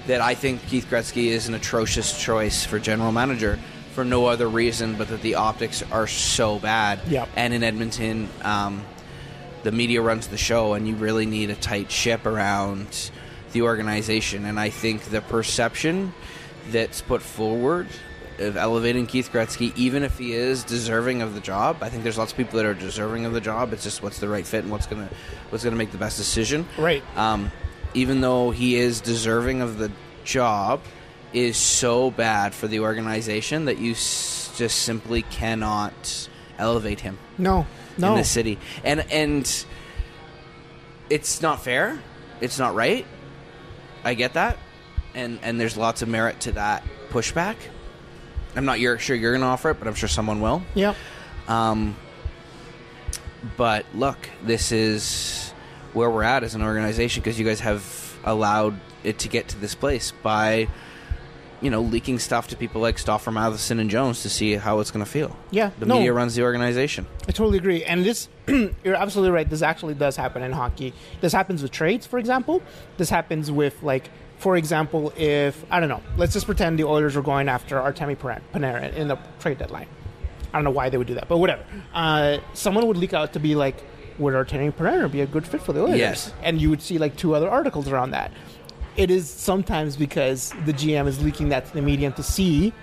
Speaker 3: that I think Keith Gretzky is an atrocious choice for general manager for no other reason but that the optics are so bad.
Speaker 2: Yep.
Speaker 3: And in Edmonton, um, the media runs the show, and you really need a tight ship around the organization. And I think the perception that's put forward of elevating Keith Gretzky, even if he is deserving of the job, I think there's lots of people that are deserving of the job. It's just what's the right fit and what's gonna what's gonna make the best decision.
Speaker 2: Right.
Speaker 3: Um, even though he is deserving of the job, is so bad for the organization that you s- just simply cannot elevate him
Speaker 2: No, no.
Speaker 3: in the city, and and it's not fair. It's not right. I get that, and and there's lots of merit to that pushback. I'm not you're, sure you're going to offer it, but I'm sure someone will.
Speaker 2: Yep.
Speaker 3: Um, but look, this is where we're at as an organization because you guys have allowed it to get to this place by, you know, leaking stuff to people like Stauffer, Matheson, and Jones to see how it's going to feel.
Speaker 2: Yeah,
Speaker 3: the
Speaker 2: no.
Speaker 3: media runs the organization.
Speaker 2: I totally agree. And this, you're absolutely right. This actually does happen in hockey. This happens with trades, for example. This happens with, like, for example, if, I don't know, let's just pretend the Oilers were going after Artemi Panarin- Panarin in the trade deadline. I don't know why they would do that, but whatever. Uh, someone would leak out to be like, would Artemi Panarin be a good fit for the Oilers?
Speaker 3: Yes.
Speaker 2: And you would see, like, two other articles around that. It is sometimes because the GM is leaking that to the medium to see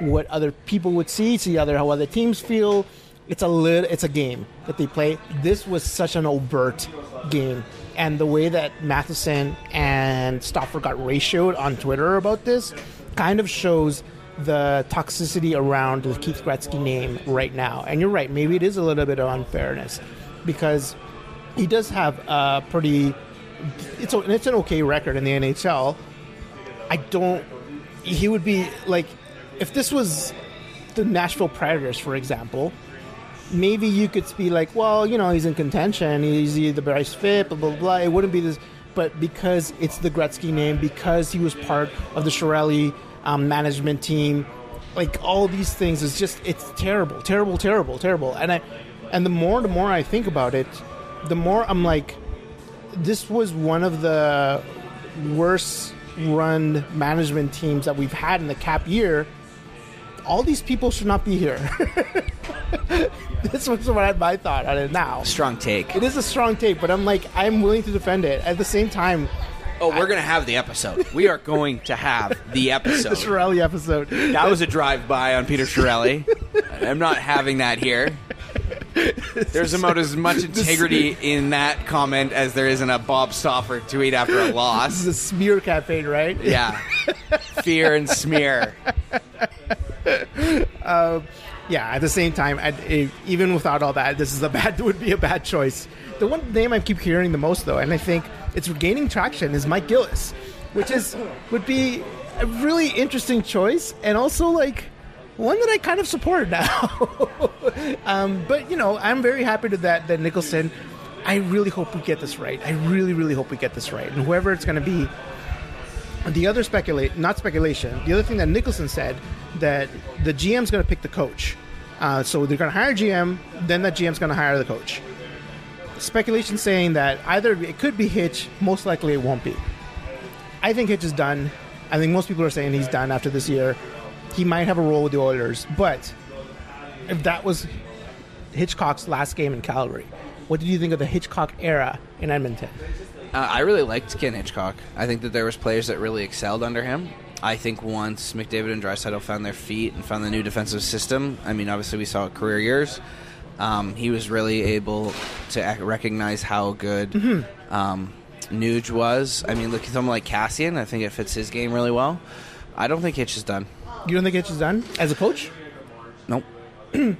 Speaker 2: what other people would see, see other how other teams feel. It's a lit, it's a game that they play. This was such an overt game, and the way that Matheson and Stauffer got ratioed on Twitter about this kind of shows the toxicity around the Keith Gretzky name right now. And you're right, maybe it is a little bit of unfairness because he does have a pretty it's a, it's an okay record in the NHL. I don't. He would be like if this was the Nashville Predators, for example. Maybe you could be like, well, you know, he's in contention. He's the best fit. Blah blah blah. It wouldn't be this, but because it's the Gretzky name, because he was part of the Chiarelli um, management team, like all these things is just it's terrible, terrible, terrible, terrible. And I, and the more the more I think about it, the more I'm like, this was one of the worst run management teams that we've had in the cap year. All these people should not be here. this was what my thought on it now.
Speaker 3: Strong take.
Speaker 2: It is a strong take, but I'm like, I'm willing to defend it. At the same time,
Speaker 3: Oh, we're going to have the episode. We are going to have the episode.
Speaker 2: the. Chiarelli episode.
Speaker 3: That was a drive by on Peter Chiarelli. I'm not having that here. There's about as much integrity in that comment as there is in a Bob Stauffer tweet after a
Speaker 2: This
Speaker 3: loss.
Speaker 2: is a smear campaign, right?
Speaker 3: Yeah. Fear and smear.
Speaker 2: Yeah. At the same time, eh, even without all that, this is a bad would be a bad choice. The one name I keep hearing the most, though, and I think it's gaining traction, is Mike Gillis, which is would be a really interesting choice, and also like one that I kind of support now. um, but you know, I'm very happy to that that Nicholson. I really hope we get this right. I really, really hope we get this right, and whoever it's going to be, the other speculate not speculation the other thing that nicholson said that the gm's going to pick the coach uh, so they're going to hire gm then that gm's going to hire the coach speculation saying that either it could be hitch most likely it won't be i think hitch is done i think most people are saying he's done after this year he might have a role with the oilers but if that was hitchcock's last game in calgary what did you think of the hitchcock era in edmonton
Speaker 3: Uh, I really liked Ken Hitchcock. I think that there was players that really excelled under him. I think once McDavid and Draisaitl found their feet and found the new defensive system, I mean, obviously we saw career years. Um, he was really able to recognize how good um, Nuge was. I mean, look at someone like Kassian. I think it fits his game really well. I don't think Hitch is done.
Speaker 2: You don't think Hitch is done as a coach?
Speaker 3: Nope.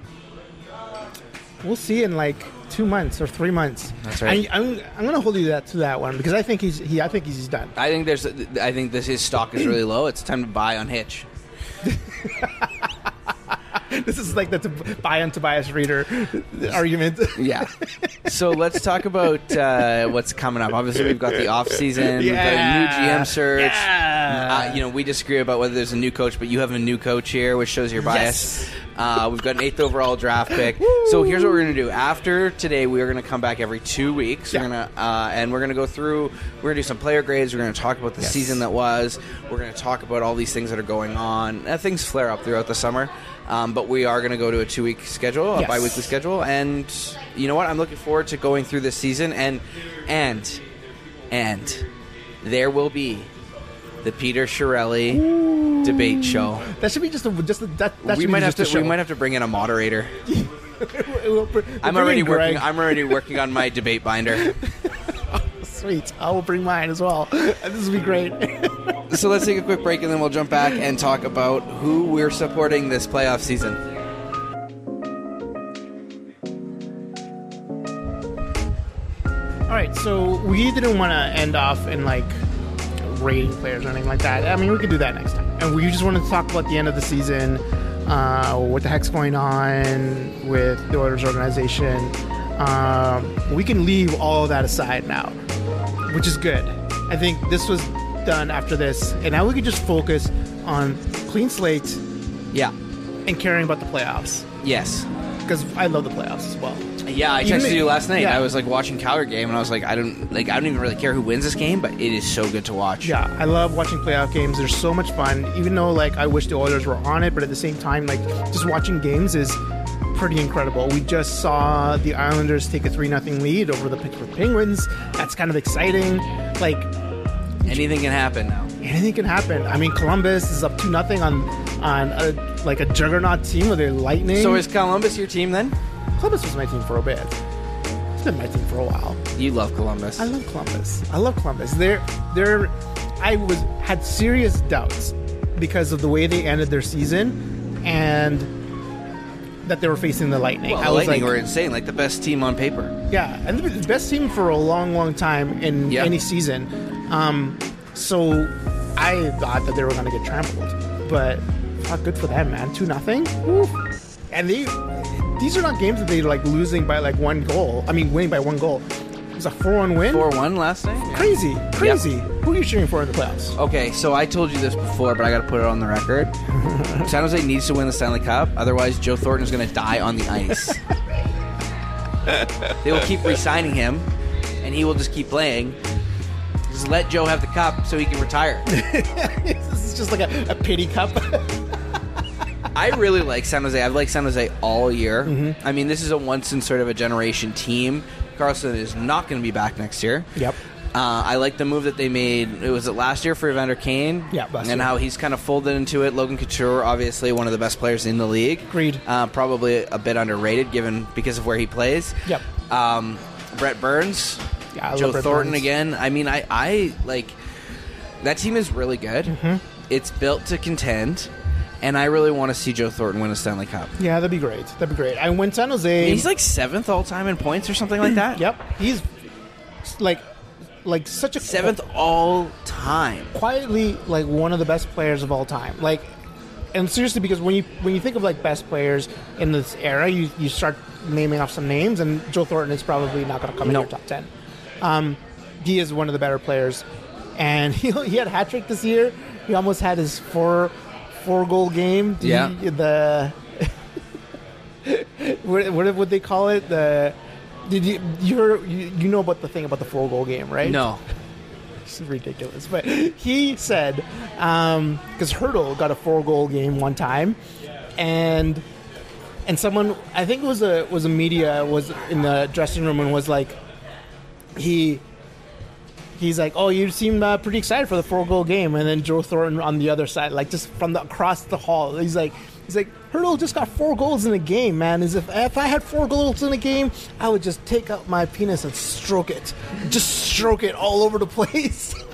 Speaker 2: We'll see in like two months or three months.
Speaker 3: That's right.
Speaker 2: I, I'm I'm gonna hold you that to that one because I think he's he I think he's done.
Speaker 3: I think there's. I think this his stock is really low. It's time to buy on Hitch.
Speaker 2: this is like the to buy on Tobias Rieder argument.
Speaker 3: Yeah. so let's talk about uh, what's coming up. Obviously, we've got the off season. We've got a new GM search.
Speaker 2: Yeah.
Speaker 3: Uh, you know, we disagree about whether there's a new coach, but you have a new coach here, which shows your bias.
Speaker 2: Yes.
Speaker 3: Uh, we've got an eighth overall draft pick. So here's what we're gonna do. After today, we are gonna come back every two weeks. We're gonna uh, and we're gonna go through. We're gonna do some player grades. We're gonna talk about the
Speaker 2: Yes.
Speaker 3: season that was. We're gonna talk about all these things that are going on. Uh, things flare up throughout the summer. Um, but we are going to go to a two week schedule, a
Speaker 2: Yes.
Speaker 3: bi weekly schedule, and you know what? I'm looking forward to going through this season, and and and there will be the Peter Chiarelli debate show.
Speaker 2: That should be just a just a, that. that
Speaker 3: we might have to
Speaker 2: a
Speaker 3: we might have to bring in a moderator.
Speaker 2: We'll
Speaker 3: I'm
Speaker 2: we'll
Speaker 3: already
Speaker 2: bring in
Speaker 3: working. I'm already working on my debate binder.
Speaker 2: Sweet. I will bring mine as well. This will be great.
Speaker 3: so let's take a quick break, and then we'll jump back and talk about who we're supporting this playoff season.
Speaker 2: All right, so we didn't want to end off in like rating players or anything like that. I mean, we could do that next time. And we just wanted to talk about the end of the season, uh, what the heck's going on with the Oilers organization. Um, we can leave all of that aside now, which is good. I think this was done after this, and now we can just focus on clean slate
Speaker 3: Yeah.
Speaker 2: and caring about the playoffs
Speaker 3: Yes.
Speaker 2: because I love the playoffs as well.
Speaker 3: Yeah, I
Speaker 2: Even
Speaker 3: texted
Speaker 2: if-
Speaker 3: you last night.
Speaker 2: yeah.
Speaker 3: I was like watching Calgary game, and I was like, I don't like. I don't even really care who wins this game, but it is so good to watch.
Speaker 2: Yeah, I love watching playoff games. They're so much fun. Even though like I wish the Oilers were on it, but at the same time, like just watching games is pretty incredible. We just saw the Islanders take a three 0 lead over the Pittsburgh Penguins. That's kind of exciting. Like
Speaker 3: Anything can happen now.
Speaker 2: anything can happen. I mean, Columbus is up two nothing on on a, like a juggernaut team with their Lightning.
Speaker 3: So is Columbus your team then?
Speaker 2: Columbus was my team for a bit. It's been my team for a while.
Speaker 3: You love Columbus.
Speaker 2: I love Columbus. I love Columbus. They're they're I was had serious doubts because of the way they ended their season and that they were facing the Lightning.
Speaker 3: well,
Speaker 2: I was
Speaker 3: Lightning
Speaker 2: like,
Speaker 3: were insane, like the best team on paper.
Speaker 2: yeah, and the best team for a long, long time in
Speaker 3: Yeah.
Speaker 2: any season. Um, so I thought that they were going to get trampled, but fuck, good for them, man. Two nothing, and they. These are not games that they like losing by like one goal. I mean, winning by one goal. It was a four-one win.
Speaker 3: Four one last night. Yeah.
Speaker 2: Crazy, crazy. Who are you cheering for in the playoffs?
Speaker 3: Okay, so I told you this before, but I got to put it on the record. San Jose needs to win the Stanley Cup, otherwise Joe Thornton is going to die on the ice. they will keep re-signing him, and he will just keep playing. Just let Joe have the cup so he can retire.
Speaker 2: this is just like a, a pity cup.
Speaker 3: I really like San Jose. I've liked San Jose all year.
Speaker 2: Mm-hmm.
Speaker 3: I mean, this is a once in sort of a generation team. Karlsson is not going to be back next year.
Speaker 2: Yep.
Speaker 3: Uh, I like the move that they made. It was it last year for Evander Kane.
Speaker 2: Yeah,
Speaker 3: and
Speaker 2: year.
Speaker 3: how he's kind of folded into it. Logan Couture, obviously one of the best players in the league.
Speaker 2: Agreed.
Speaker 3: Uh, probably a bit underrated given because of where he plays.
Speaker 2: Yep.
Speaker 3: Um, Brent Burns,
Speaker 2: Yeah, I
Speaker 3: Joe Thornton
Speaker 2: Burns.
Speaker 3: again. I mean, I, I like that team is really good.
Speaker 2: Mm-hmm.
Speaker 3: It's built to contend, and I really want to see Joe Thornton win a Stanley Cup.
Speaker 2: yeah, that'd be great. That'd be great. I when San Jose.
Speaker 3: He's like seventh all time in points or something like that.
Speaker 2: Yep. He's like like such a
Speaker 3: Seventh all time.
Speaker 2: quietly like one of the best players of all time. Like, and seriously, because when you when you think of like best players in this era, you you start naming off some names, and Joe Thornton is probably not going to come
Speaker 3: No.
Speaker 2: in your top ten. Um, he is one of the better players, and he he had a hat trick this year. He almost had his four four goal game.
Speaker 3: Yeah.
Speaker 2: the what what would they call it? The did you you heard you, you know about the thing about the four goal game, right?
Speaker 3: No.
Speaker 2: It's ridiculous. But he said um, because Hertl got a four goal game one time, and and someone I think it was a was a media was in the dressing room and was like he. He's like, oh, you seem uh, pretty excited for the four goal game, and then Joe Thornton on the other side, like just from the across the hall. He's like, he's like, Hertl just got four goals in a game, man. Is if if I had four goals in a game, I would just take out my penis and stroke it, just stroke it all over the place.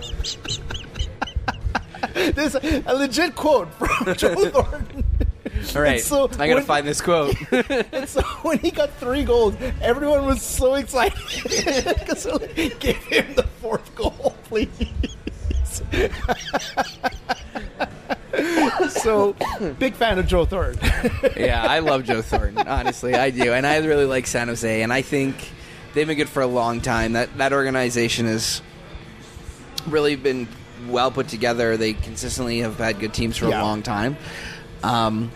Speaker 2: A, a legit quote from, Joe Thornton.
Speaker 3: All right,
Speaker 2: so
Speaker 3: I gotta
Speaker 2: when-
Speaker 3: find this quote.
Speaker 2: And so when he got three goals, everyone was so excited because give him the fourth goal, please. so big fan of Joe Thornton.
Speaker 3: yeah, I love Joe Thornton. Honestly, I do, and I really like San Jose, and I think they've been good for a long time. That that organization has really been well put together. They consistently have had good teams for
Speaker 2: Yeah.
Speaker 3: a long time. Um,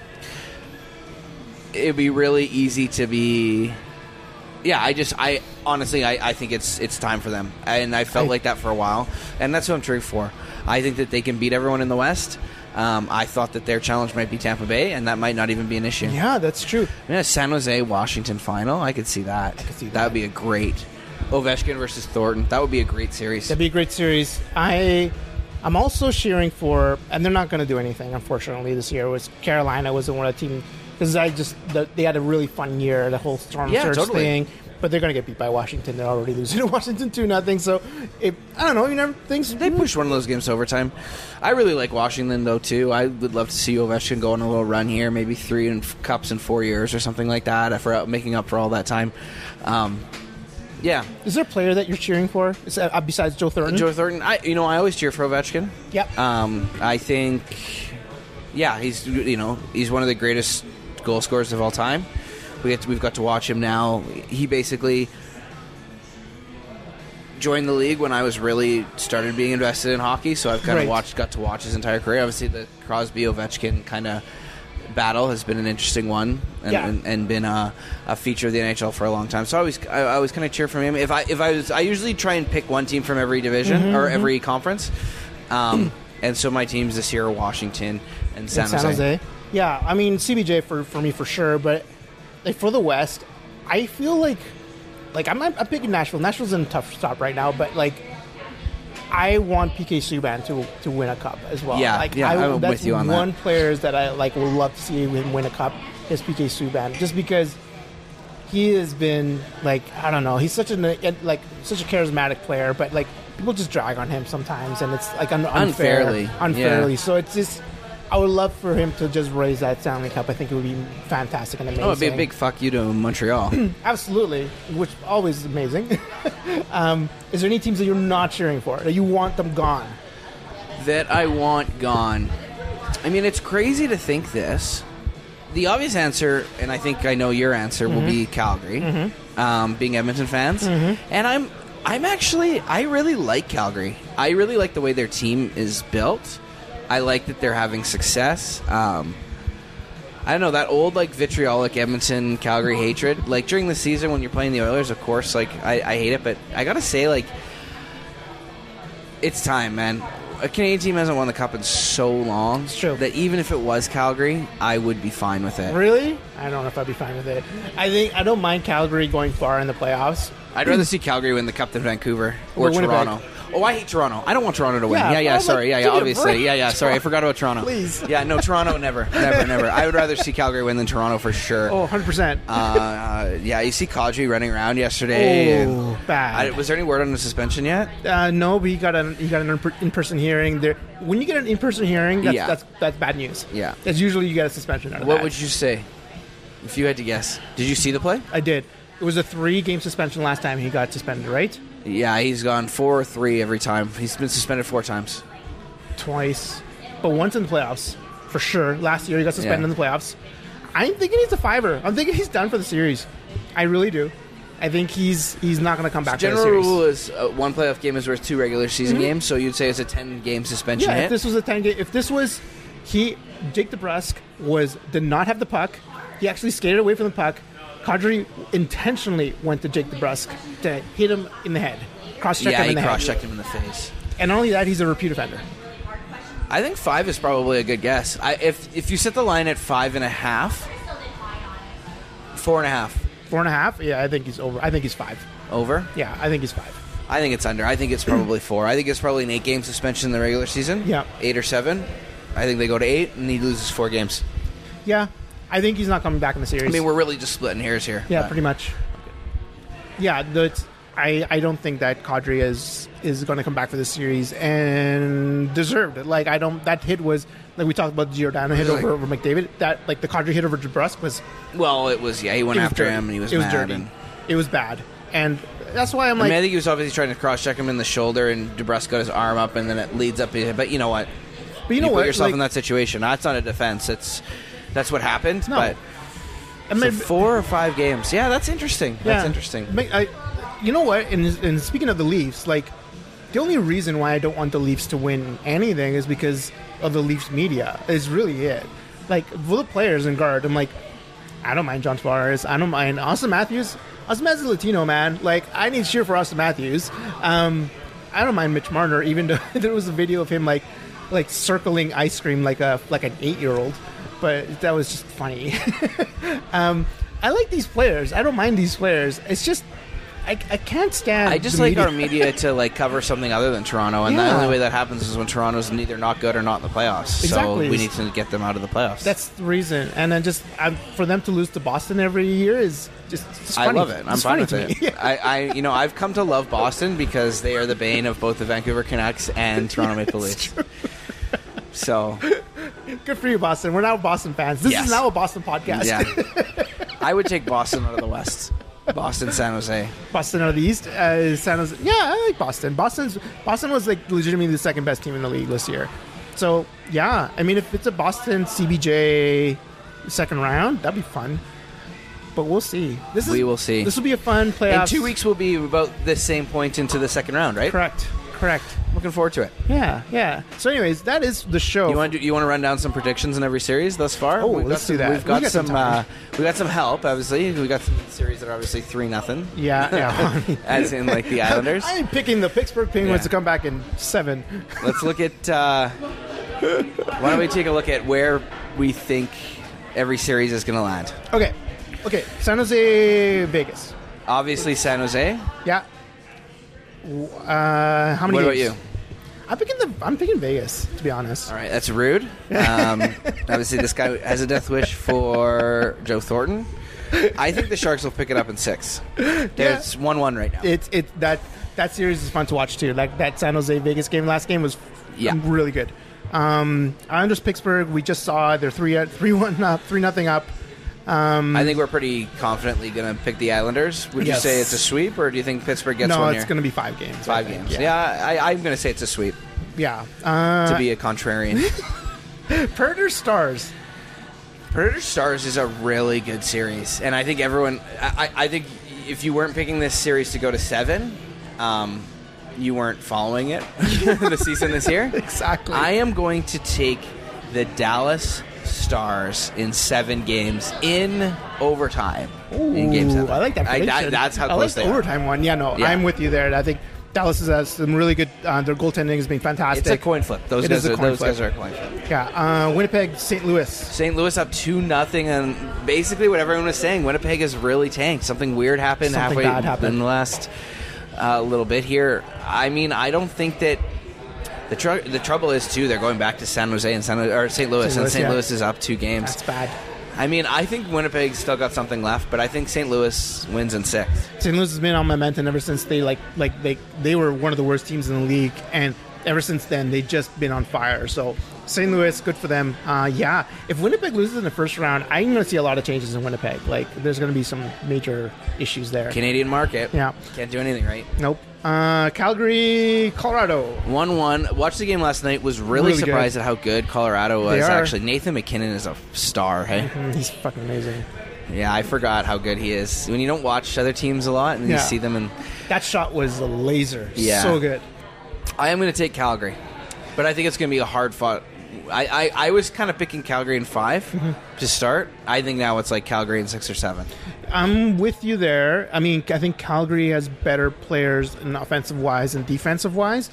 Speaker 3: it'd be really easy to be. Yeah, I just, I honestly, I, I think it's it's time for them, and I felt
Speaker 2: I-
Speaker 3: like that for a while, and that's what I'm cheering for. I think that they can beat everyone in the West. Um, I thought that their challenge might be Tampa Bay, and that might not even be an issue.
Speaker 2: yeah, that's true.
Speaker 3: Yeah, San Jose Washington final. I could see that.
Speaker 2: I could see
Speaker 3: That
Speaker 2: that.
Speaker 3: would be a great Ovechkin versus Thornton. That would be a great series.
Speaker 2: That'd be a great series. I, I'm also cheering for, and they're not going to do anything, unfortunately, this year. Was Carolina was one of the team because I just the, they had a really fun year, the whole storm
Speaker 3: Yeah,
Speaker 2: surge
Speaker 3: totally.
Speaker 2: thing. But they're going to get beat by Washington. They're already losing to Washington two nothing. So, it, I don't know. You never things
Speaker 3: They pushed one of those games to overtime. I really like Washington though too. I would love to see Ovechkin go on a little run here, maybe three in cups in four years or something like that, for making up for all that time. Um, yeah,
Speaker 2: Is there a player that you're cheering for Is that- uh, besides Joe Thornton?
Speaker 3: Joe Thornton. I you know I always cheer for Ovechkin.
Speaker 2: Yep.
Speaker 3: Um, I think, yeah, he's you know he's one of the greatest goal scorers of all time. We get to, we've got to watch him now. He basically joined the league when I was really started being invested in hockey, so I've kind
Speaker 2: Right.
Speaker 3: of watched got to watch his entire career. Obviously, the Crosby Ovechkin kind of battle has been an interesting one and,
Speaker 2: Yeah.
Speaker 3: and, and been a, a feature of the NHL for a long time. So I always I, I always kind of cheer for him. If I if I was I usually try and pick one team from every division
Speaker 2: Mm-hmm,
Speaker 3: or every conference. Um, and so my teams this year are Washington and San,
Speaker 2: San Jose. Yeah, I mean CBJ for for me for sure, but like for the West, I feel like like I'm I'm picking Nashville. Nashville's in a tough spot right now, but like I want PK Subban to to win a cup as well.
Speaker 3: Yeah,
Speaker 2: like
Speaker 3: yeah,
Speaker 2: I,
Speaker 3: I'm
Speaker 2: that's
Speaker 3: with you on that.
Speaker 2: one players that I like would love to see him win a cup is PK Subban, just because he has been like I don't know. He's such a like such a charismatic player, but like people just drag on him sometimes, and it's like un- unfair,
Speaker 3: Unfairly,
Speaker 2: unfairly.
Speaker 3: yeah.
Speaker 2: So it's just I would love for him to just raise that Stanley Cup. I think it would be fantastic and amazing.
Speaker 3: Oh, it'd be a big fuck you to Montreal.
Speaker 2: absolutely, which always is amazing. um, is there any teams that you're not cheering for that you want them gone?
Speaker 3: that I want gone. I mean, it's crazy to think this. The obvious answer, and I think I know your answer, will be Calgary, um, being Edmonton fans. And I'm, I'm actually, I really like Calgary. I really like the way their team is built. I like that they're having success. Um, I don't know that old like vitriolic Edmonton Calgary hatred. Like during the season when you're playing the Oilers, of course, like I, I hate it, but I gotta say, like it's time, man. A Canadian team hasn't won the cup in so long
Speaker 2: It's true.
Speaker 3: that even if it was Calgary, I would be fine with it.
Speaker 2: Really? I don't know if I'd be fine with it. I think I don't mind Calgary going far in the playoffs.
Speaker 3: I'd rather see Calgary win the cup than Vancouver or
Speaker 2: Or Winnipeg.
Speaker 3: Toronto. Oh, I hate Toronto. I don't want Toronto to win.
Speaker 2: Yeah,
Speaker 3: Yeah, yeah, sorry.
Speaker 2: like,
Speaker 3: yeah, yeah,
Speaker 2: give me a
Speaker 3: obviously. Yeah, yeah, sorry. I forgot about Toronto.
Speaker 2: Please.
Speaker 3: Yeah, no, Toronto, never. Never, never. I would rather see Calgary win than Toronto for sure.
Speaker 2: Oh, 100%.
Speaker 3: Uh, uh, yeah, you see Kadri running around yesterday.
Speaker 2: oh,
Speaker 3: I,
Speaker 2: bad.
Speaker 3: was there any word on the suspension yet?
Speaker 2: Uh, no, but he got an he got an in person hearing. There, when you get an in person hearing, that's,
Speaker 3: Yeah.
Speaker 2: that's that's bad news.
Speaker 3: Yeah.
Speaker 2: that's usually you get a suspension out of
Speaker 3: What
Speaker 2: that.
Speaker 3: would you say if you had to guess? Did you see the play?
Speaker 2: I did. It was a three game suspension last time he got suspended, right?
Speaker 3: Yeah, he's gone four or three every time. He's been suspended four times.
Speaker 2: Twice, but once in the playoffs for sure. Last year he got suspended
Speaker 3: Yeah.
Speaker 2: in the playoffs. I'm thinking he's a fiver. I'm thinking he's done for the series. I really do. I think he's he's not going to come back.
Speaker 3: General
Speaker 2: for the series.
Speaker 3: rule is uh, one playoff game is worth two regular season games, so you'd say it's a ten game suspension
Speaker 2: Yeah,
Speaker 3: hit.
Speaker 2: if this was a ten game, if this was he, Jake DeBrusk was did not have the puck. He actually skated away from the puck. Kadri intentionally went to Jake DeBrusk to hit him in the head, cross check
Speaker 3: yeah,
Speaker 2: him in the
Speaker 3: cross
Speaker 2: head.
Speaker 3: checked him in the face.
Speaker 2: And not only that, he's a repeat offender.
Speaker 3: I think five is probably a good guess. I, if if you set the line at five and a half, four and a half
Speaker 2: Four and a half. Yeah, I think he's over. I think he's five.
Speaker 3: over.
Speaker 2: Yeah, I think he's five.
Speaker 3: I think it's under. I think it's probably four. I think it's probably an eight game suspension in the regular season.
Speaker 2: Yeah.
Speaker 3: eight or seven. I think they go to eight, and he loses four games.
Speaker 2: Yeah, I think he's not coming back in the series.
Speaker 3: I mean, we're really just splitting hairs here.
Speaker 2: yeah,
Speaker 3: but-
Speaker 2: pretty much. Yeah, the, I, I don't think that Kadri is is going to come back for this series and deserved it. Like I don't that hit was like we talked about Giordano hit over, over McDavid. That like the Kadri hit over DeBrusk was
Speaker 3: Well, it was yeah. He went after
Speaker 2: dirty.
Speaker 3: him and he was
Speaker 2: it was
Speaker 3: mad.
Speaker 2: dirty.
Speaker 3: And,
Speaker 2: It was bad, and that's why I'm
Speaker 3: I
Speaker 2: like
Speaker 3: mean, I think he was obviously trying to cross check him in the shoulder, and DeBrusk got his arm up, and then it leads up. But you know what?
Speaker 2: but you know
Speaker 3: put
Speaker 2: what Put
Speaker 3: yourself
Speaker 2: like,
Speaker 3: in that situation. That's not a defense. It's that's what happened.
Speaker 2: No.
Speaker 3: But
Speaker 2: I
Speaker 3: so
Speaker 2: mean,
Speaker 3: four or five games. Yeah, that's interesting. That's interesting.
Speaker 2: I, you know what? And, and speaking of the Leafs, like the only reason why I don't want the Leafs to win anything is because of the Leafs media. Is really it. Like for the players in guard, I'm like, I don't mind John Tavares. I don't mind Auston Matthews. Auston Matthews is Latino man. Like I need to cheer for Auston Matthews. Um, I don't mind Mitch Marner, even though there was a video of him like like circling ice cream like a like an eight year old. But that was just funny. um, I like these players. I don't mind these players. It's just I, I can't stand.
Speaker 3: I just like
Speaker 2: media.
Speaker 3: our media to like cover something other than Toronto, and the only way that happens is when Toronto's neither not good or not in the playoffs.
Speaker 2: Exactly.
Speaker 3: So we need to get them out of the playoffs.
Speaker 2: That's the reason. And then just um, for them to lose to Boston every year is just.
Speaker 3: I
Speaker 2: funny.
Speaker 3: love it. I'm
Speaker 2: It's
Speaker 3: fine with it. I, I, you know, I've come to love Boston because they are the bane of both the Vancouver Canucks and Toronto Maple Leafs. So,
Speaker 2: Good for you, Boston. We're now Boston fans. This
Speaker 3: Yes.
Speaker 2: is now a Boston podcast.
Speaker 3: yeah, I would take Boston out of the West. Boston, San Jose.
Speaker 2: Boston out of the East. Uh, San Jose. Yeah, I like Boston. Boston's Boston was like legitimately the second best team in the league this year. So yeah, I mean, if it's a Boston CBJ second round, that'd be fun. But we'll see. This is
Speaker 3: We will see.
Speaker 2: This will be a fun playoff.
Speaker 3: In two weeks, we'll be about the same point into the second round, right?
Speaker 2: Correct. Correct.
Speaker 3: Looking forward to it.
Speaker 2: Yeah. Yeah. So, anyways, that is the show.
Speaker 3: You want to you want to run down some predictions in every series thus far?
Speaker 2: Oh,
Speaker 3: We've
Speaker 2: let's
Speaker 3: some,
Speaker 2: do that.
Speaker 3: We've
Speaker 2: We
Speaker 3: got,
Speaker 2: got some
Speaker 3: some. uh, we got some help. Obviously, we got some series that are obviously three nothing.
Speaker 2: yeah. Yeah.
Speaker 3: As in like the Islanders.
Speaker 2: I'm picking the Pittsburgh Penguins
Speaker 3: Yeah.
Speaker 2: to come back in seven.
Speaker 3: Let's look at. Uh, why don't we take a look at where we think every series is going to land?
Speaker 2: Okay. Okay. San Jose, Vegas.
Speaker 3: Obviously, San Jose.
Speaker 2: Yeah. Uh, how many?
Speaker 3: What about
Speaker 2: games?
Speaker 3: you?
Speaker 2: I'm picking the. I'm picking Vegas. To be honest.
Speaker 3: All right, that's rude. Um, obviously, this guy has a death wish for Joe Thornton. I think the Sharks will pick it up in six. It's one-one right now.
Speaker 2: It's it that that series is fun to watch too. Like that San Jose Vegas game last game was
Speaker 3: Yeah.
Speaker 2: really good. Um, Islanders Pittsburgh. We just saw they're three three one up three nothing up. Um,
Speaker 3: I think we're pretty confidently going to pick the Islanders. Would
Speaker 2: Yes.
Speaker 3: you say it's a sweep, or do you think Pittsburgh gets
Speaker 2: no,
Speaker 3: one
Speaker 2: No,
Speaker 3: it's
Speaker 2: going to be five games.
Speaker 3: Five
Speaker 2: think.
Speaker 3: games. Yeah, I, I'm going to say it's a sweep
Speaker 2: yeah. Uh,
Speaker 3: to be a contrarian.
Speaker 2: Predators Stars.
Speaker 3: Predator Stars is a really good series, and I think everyone. I, I I think if you weren't picking this series to go to seven, um, you weren't following it the season this year.
Speaker 2: Exactly.
Speaker 3: I am going to take the Dallas Stars in seven games in overtime. in game
Speaker 2: Ooh,
Speaker 3: seven,
Speaker 2: I like that.
Speaker 3: I, that that's how
Speaker 2: I
Speaker 3: close
Speaker 2: like
Speaker 3: they
Speaker 2: the
Speaker 3: are.
Speaker 2: overtime one. Yeah, no,
Speaker 3: Yeah.
Speaker 2: I'm with you there. I think Dallas has some really good. Uh, their goaltending has been fantastic.
Speaker 3: It's a coin flip. Those guys are those
Speaker 2: flip.
Speaker 3: guys are a coin flip.
Speaker 2: Yeah, uh, Winnipeg, St. Louis.
Speaker 3: St. Louis up two nothing, and basically what everyone was saying, Winnipeg has really tanked. Something weird happened
Speaker 2: Something
Speaker 3: halfway
Speaker 2: happened.
Speaker 3: in the last uh, little bit here. I mean, I don't think that the tr- the trouble is too. They're going back to San Jose and San or St. Louis,
Speaker 2: St.
Speaker 3: and St.
Speaker 2: yeah.
Speaker 3: Louis is up two games.
Speaker 2: That's bad.
Speaker 3: I mean, I think Winnipeg still got something left, but I think St. Louis wins in six.
Speaker 2: St. Louis has been on momentum ever since they like like they they were one of the worst teams in the league, and ever since then they've just been on fire. So St. Louis, good for them. Uh, yeah, if Winnipeg loses in the first round, I'm going to see a lot of changes in Winnipeg. Like there's going to be some major issues there.
Speaker 3: Canadian market.
Speaker 2: Yeah.
Speaker 3: Can't do anything right.
Speaker 2: Nope. Uh, Calgary, Colorado.
Speaker 3: 1 1. Watched the game last night. Was really,
Speaker 2: Really good.
Speaker 3: surprised at how good Colorado was,
Speaker 2: are.
Speaker 3: actually. Nathan MacKinnon is a star, hey?
Speaker 2: Mm, He's fucking amazing.
Speaker 3: Yeah, I forgot how good he is. When you don't watch other teams a lot and
Speaker 2: Yeah.
Speaker 3: you see them, and
Speaker 2: That shot was a laser.
Speaker 3: Yeah.
Speaker 2: So good.
Speaker 3: I am going to take Calgary, but I think it's going to be a hard fought. I, I, I was kind of picking Calgary in 5
Speaker 2: Mm-hmm.
Speaker 3: to start. I think now it's like Calgary in six or seven.
Speaker 2: I'm with you there. I mean, I think Calgary has better players in offensive wise and defensive wise.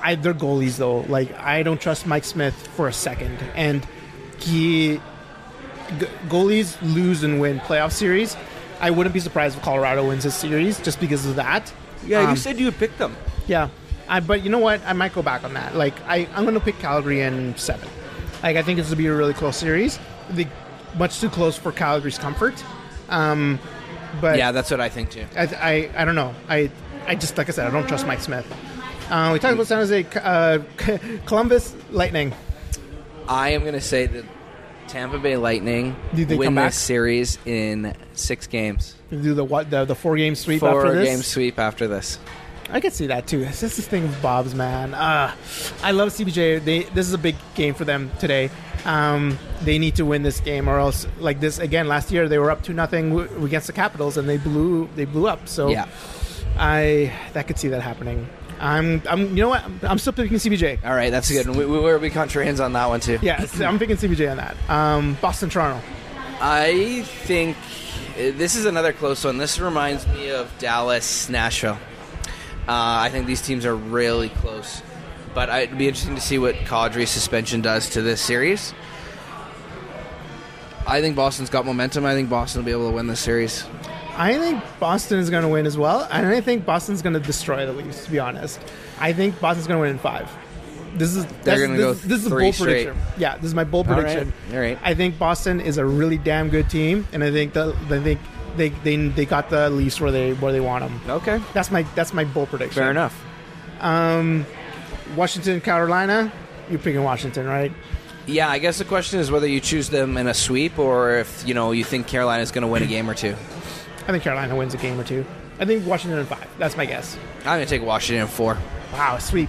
Speaker 2: I, they're goalies though. Like I don't trust Mike Smith for a second, and he g- goalies lose and win playoff series. I wouldn't be surprised if Colorado wins this series just because of that. Yeah, um, you
Speaker 3: said you would pick them.
Speaker 2: Yeah, I, but you know what? I might go back on that. Like I, I'm going to pick Calgary in seven. Like I think this will be a really close series. The, much too close for Calgary's comfort. Um, But
Speaker 3: Yeah, that's what I think too.
Speaker 2: I, I, I don't know. I, I just like I said, I don't trust Mike Smith. Uh, we talked about San Jose, uh, Columbus Lightning.
Speaker 3: I am going to say that Tampa Bay Lightning win this series in six games.
Speaker 2: Do the what the, the four game sweep
Speaker 3: Four
Speaker 2: after this?
Speaker 3: game sweep after this.
Speaker 2: I could see that too. It's just this thing with Bob's man. Uh, I love CBJ. They this is a big game for them today. Um, they need to win this game, or else like this again. Last year they were up to nothing w- against the Capitals, and they blew they blew up. So
Speaker 3: Yeah.
Speaker 2: I that could see that happening. I'm I'm you know what I'm still picking CBJ.
Speaker 3: All right, that's good. We, we, we're we hands on that one too.
Speaker 2: Yeah, I'm picking CBJ on that. Um, Boston Toronto.
Speaker 3: I think uh, this is another close one. This reminds me of Dallas, Nashville. Uh, I think these teams are really close, but I- it'd be interesting to see what Kadri's suspension does to this series. I think Boston's got momentum. I think Boston will be able to win this series.
Speaker 2: I think Boston is going to win as well, and I think Boston's going to destroy the Leafs. To be honest, I think Boston's going to win in five. This is that's-
Speaker 3: gonna
Speaker 2: this,
Speaker 3: go
Speaker 2: this is bold
Speaker 3: straight.
Speaker 2: prediction. Yeah, this is my bold
Speaker 3: All right.
Speaker 2: prediction.
Speaker 3: All right.
Speaker 2: I think Boston is a really damn good team, and I think the I think they they they got the Leafs where they where they want them.
Speaker 3: Okay,
Speaker 2: That's my that's my bold prediction.
Speaker 3: fair enough.
Speaker 2: Um, Washington, Carolina. You're picking Washington, right?
Speaker 3: Yeah, I guess the question is whether you choose them in a sweep or if you know you think Carolina's going to win a game or two.
Speaker 2: I think Carolina wins a game or two. I think Washington in five. That's my guess.
Speaker 3: I'm going to take Washington in four.
Speaker 2: Wow, sweep.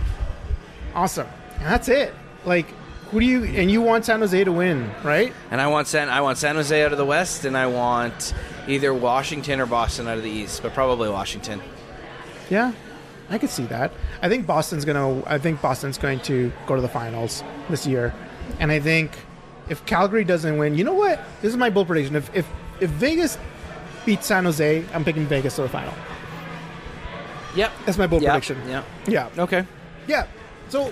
Speaker 2: Awesome. And that's it. Like, who do you and you want San Jose to win, right?
Speaker 3: And I want San I want San Jose out of the West, and I want either Washington or Boston out of the East, but probably Washington.
Speaker 2: Yeah. I could see that. I think Boston's gonna I think Boston's going to go to the finals this year. And I think if Calgary doesn't win, you know what? This is my bold prediction. If if, if Vegas beats San Jose, I'm picking Vegas to the final.
Speaker 3: Yep.
Speaker 2: That's my bold
Speaker 3: Yep.
Speaker 2: prediction.
Speaker 3: Yeah,
Speaker 2: Yeah.
Speaker 3: Okay.
Speaker 2: Yeah. So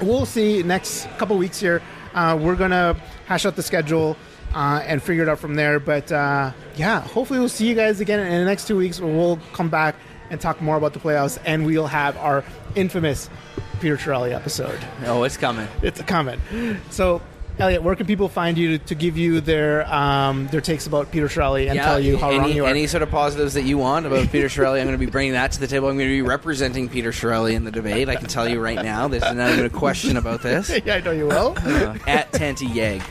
Speaker 2: we'll see next couple weeks here. Uh, we're gonna hash out the schedule uh, and figure it out from there. But uh, yeah, hopefully we'll see you guys again in the next two weeks. We'll come back and talk more about the playoffs, and we'll have our infamous Peter Chiarelli episode.
Speaker 3: Oh, it's coming.
Speaker 2: It's a comment. So. Elliott, where can people find you to, to give you their um, their takes about Peter Chiarelli and tell you how
Speaker 3: any,
Speaker 2: wrong you are?
Speaker 3: Any sort of positives that you want about Peter Chiarelli, I'm going to be bringing that to the table. I'm going to be representing Peter Chiarelli in the debate. I can tell you right now, there's not even a question about this.
Speaker 2: yeah, I know you will.
Speaker 3: Uh, at Tanti Yeg.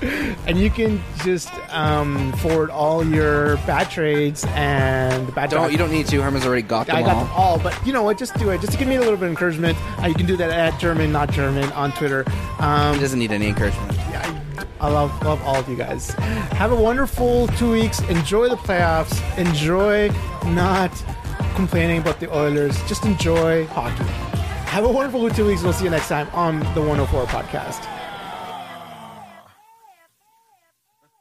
Speaker 2: and you can just um, forward all your bad trades and bad.
Speaker 3: Don't you don't need to. Herman's already got them all.
Speaker 2: I got
Speaker 3: all.
Speaker 2: them all, but you know what? Just do it, just to give me a little bit of encouragement. Uh, you can do that at German, not German, on Twitter. Um,
Speaker 3: He doesn't need any encouragement.
Speaker 2: I, I love love all of you guys. Have a wonderful two weeks. Enjoy the playoffs. Enjoy not complaining about the Oilers. Just enjoy hockey. Have a wonderful two weeks. We'll see you next time on the 104 podcast.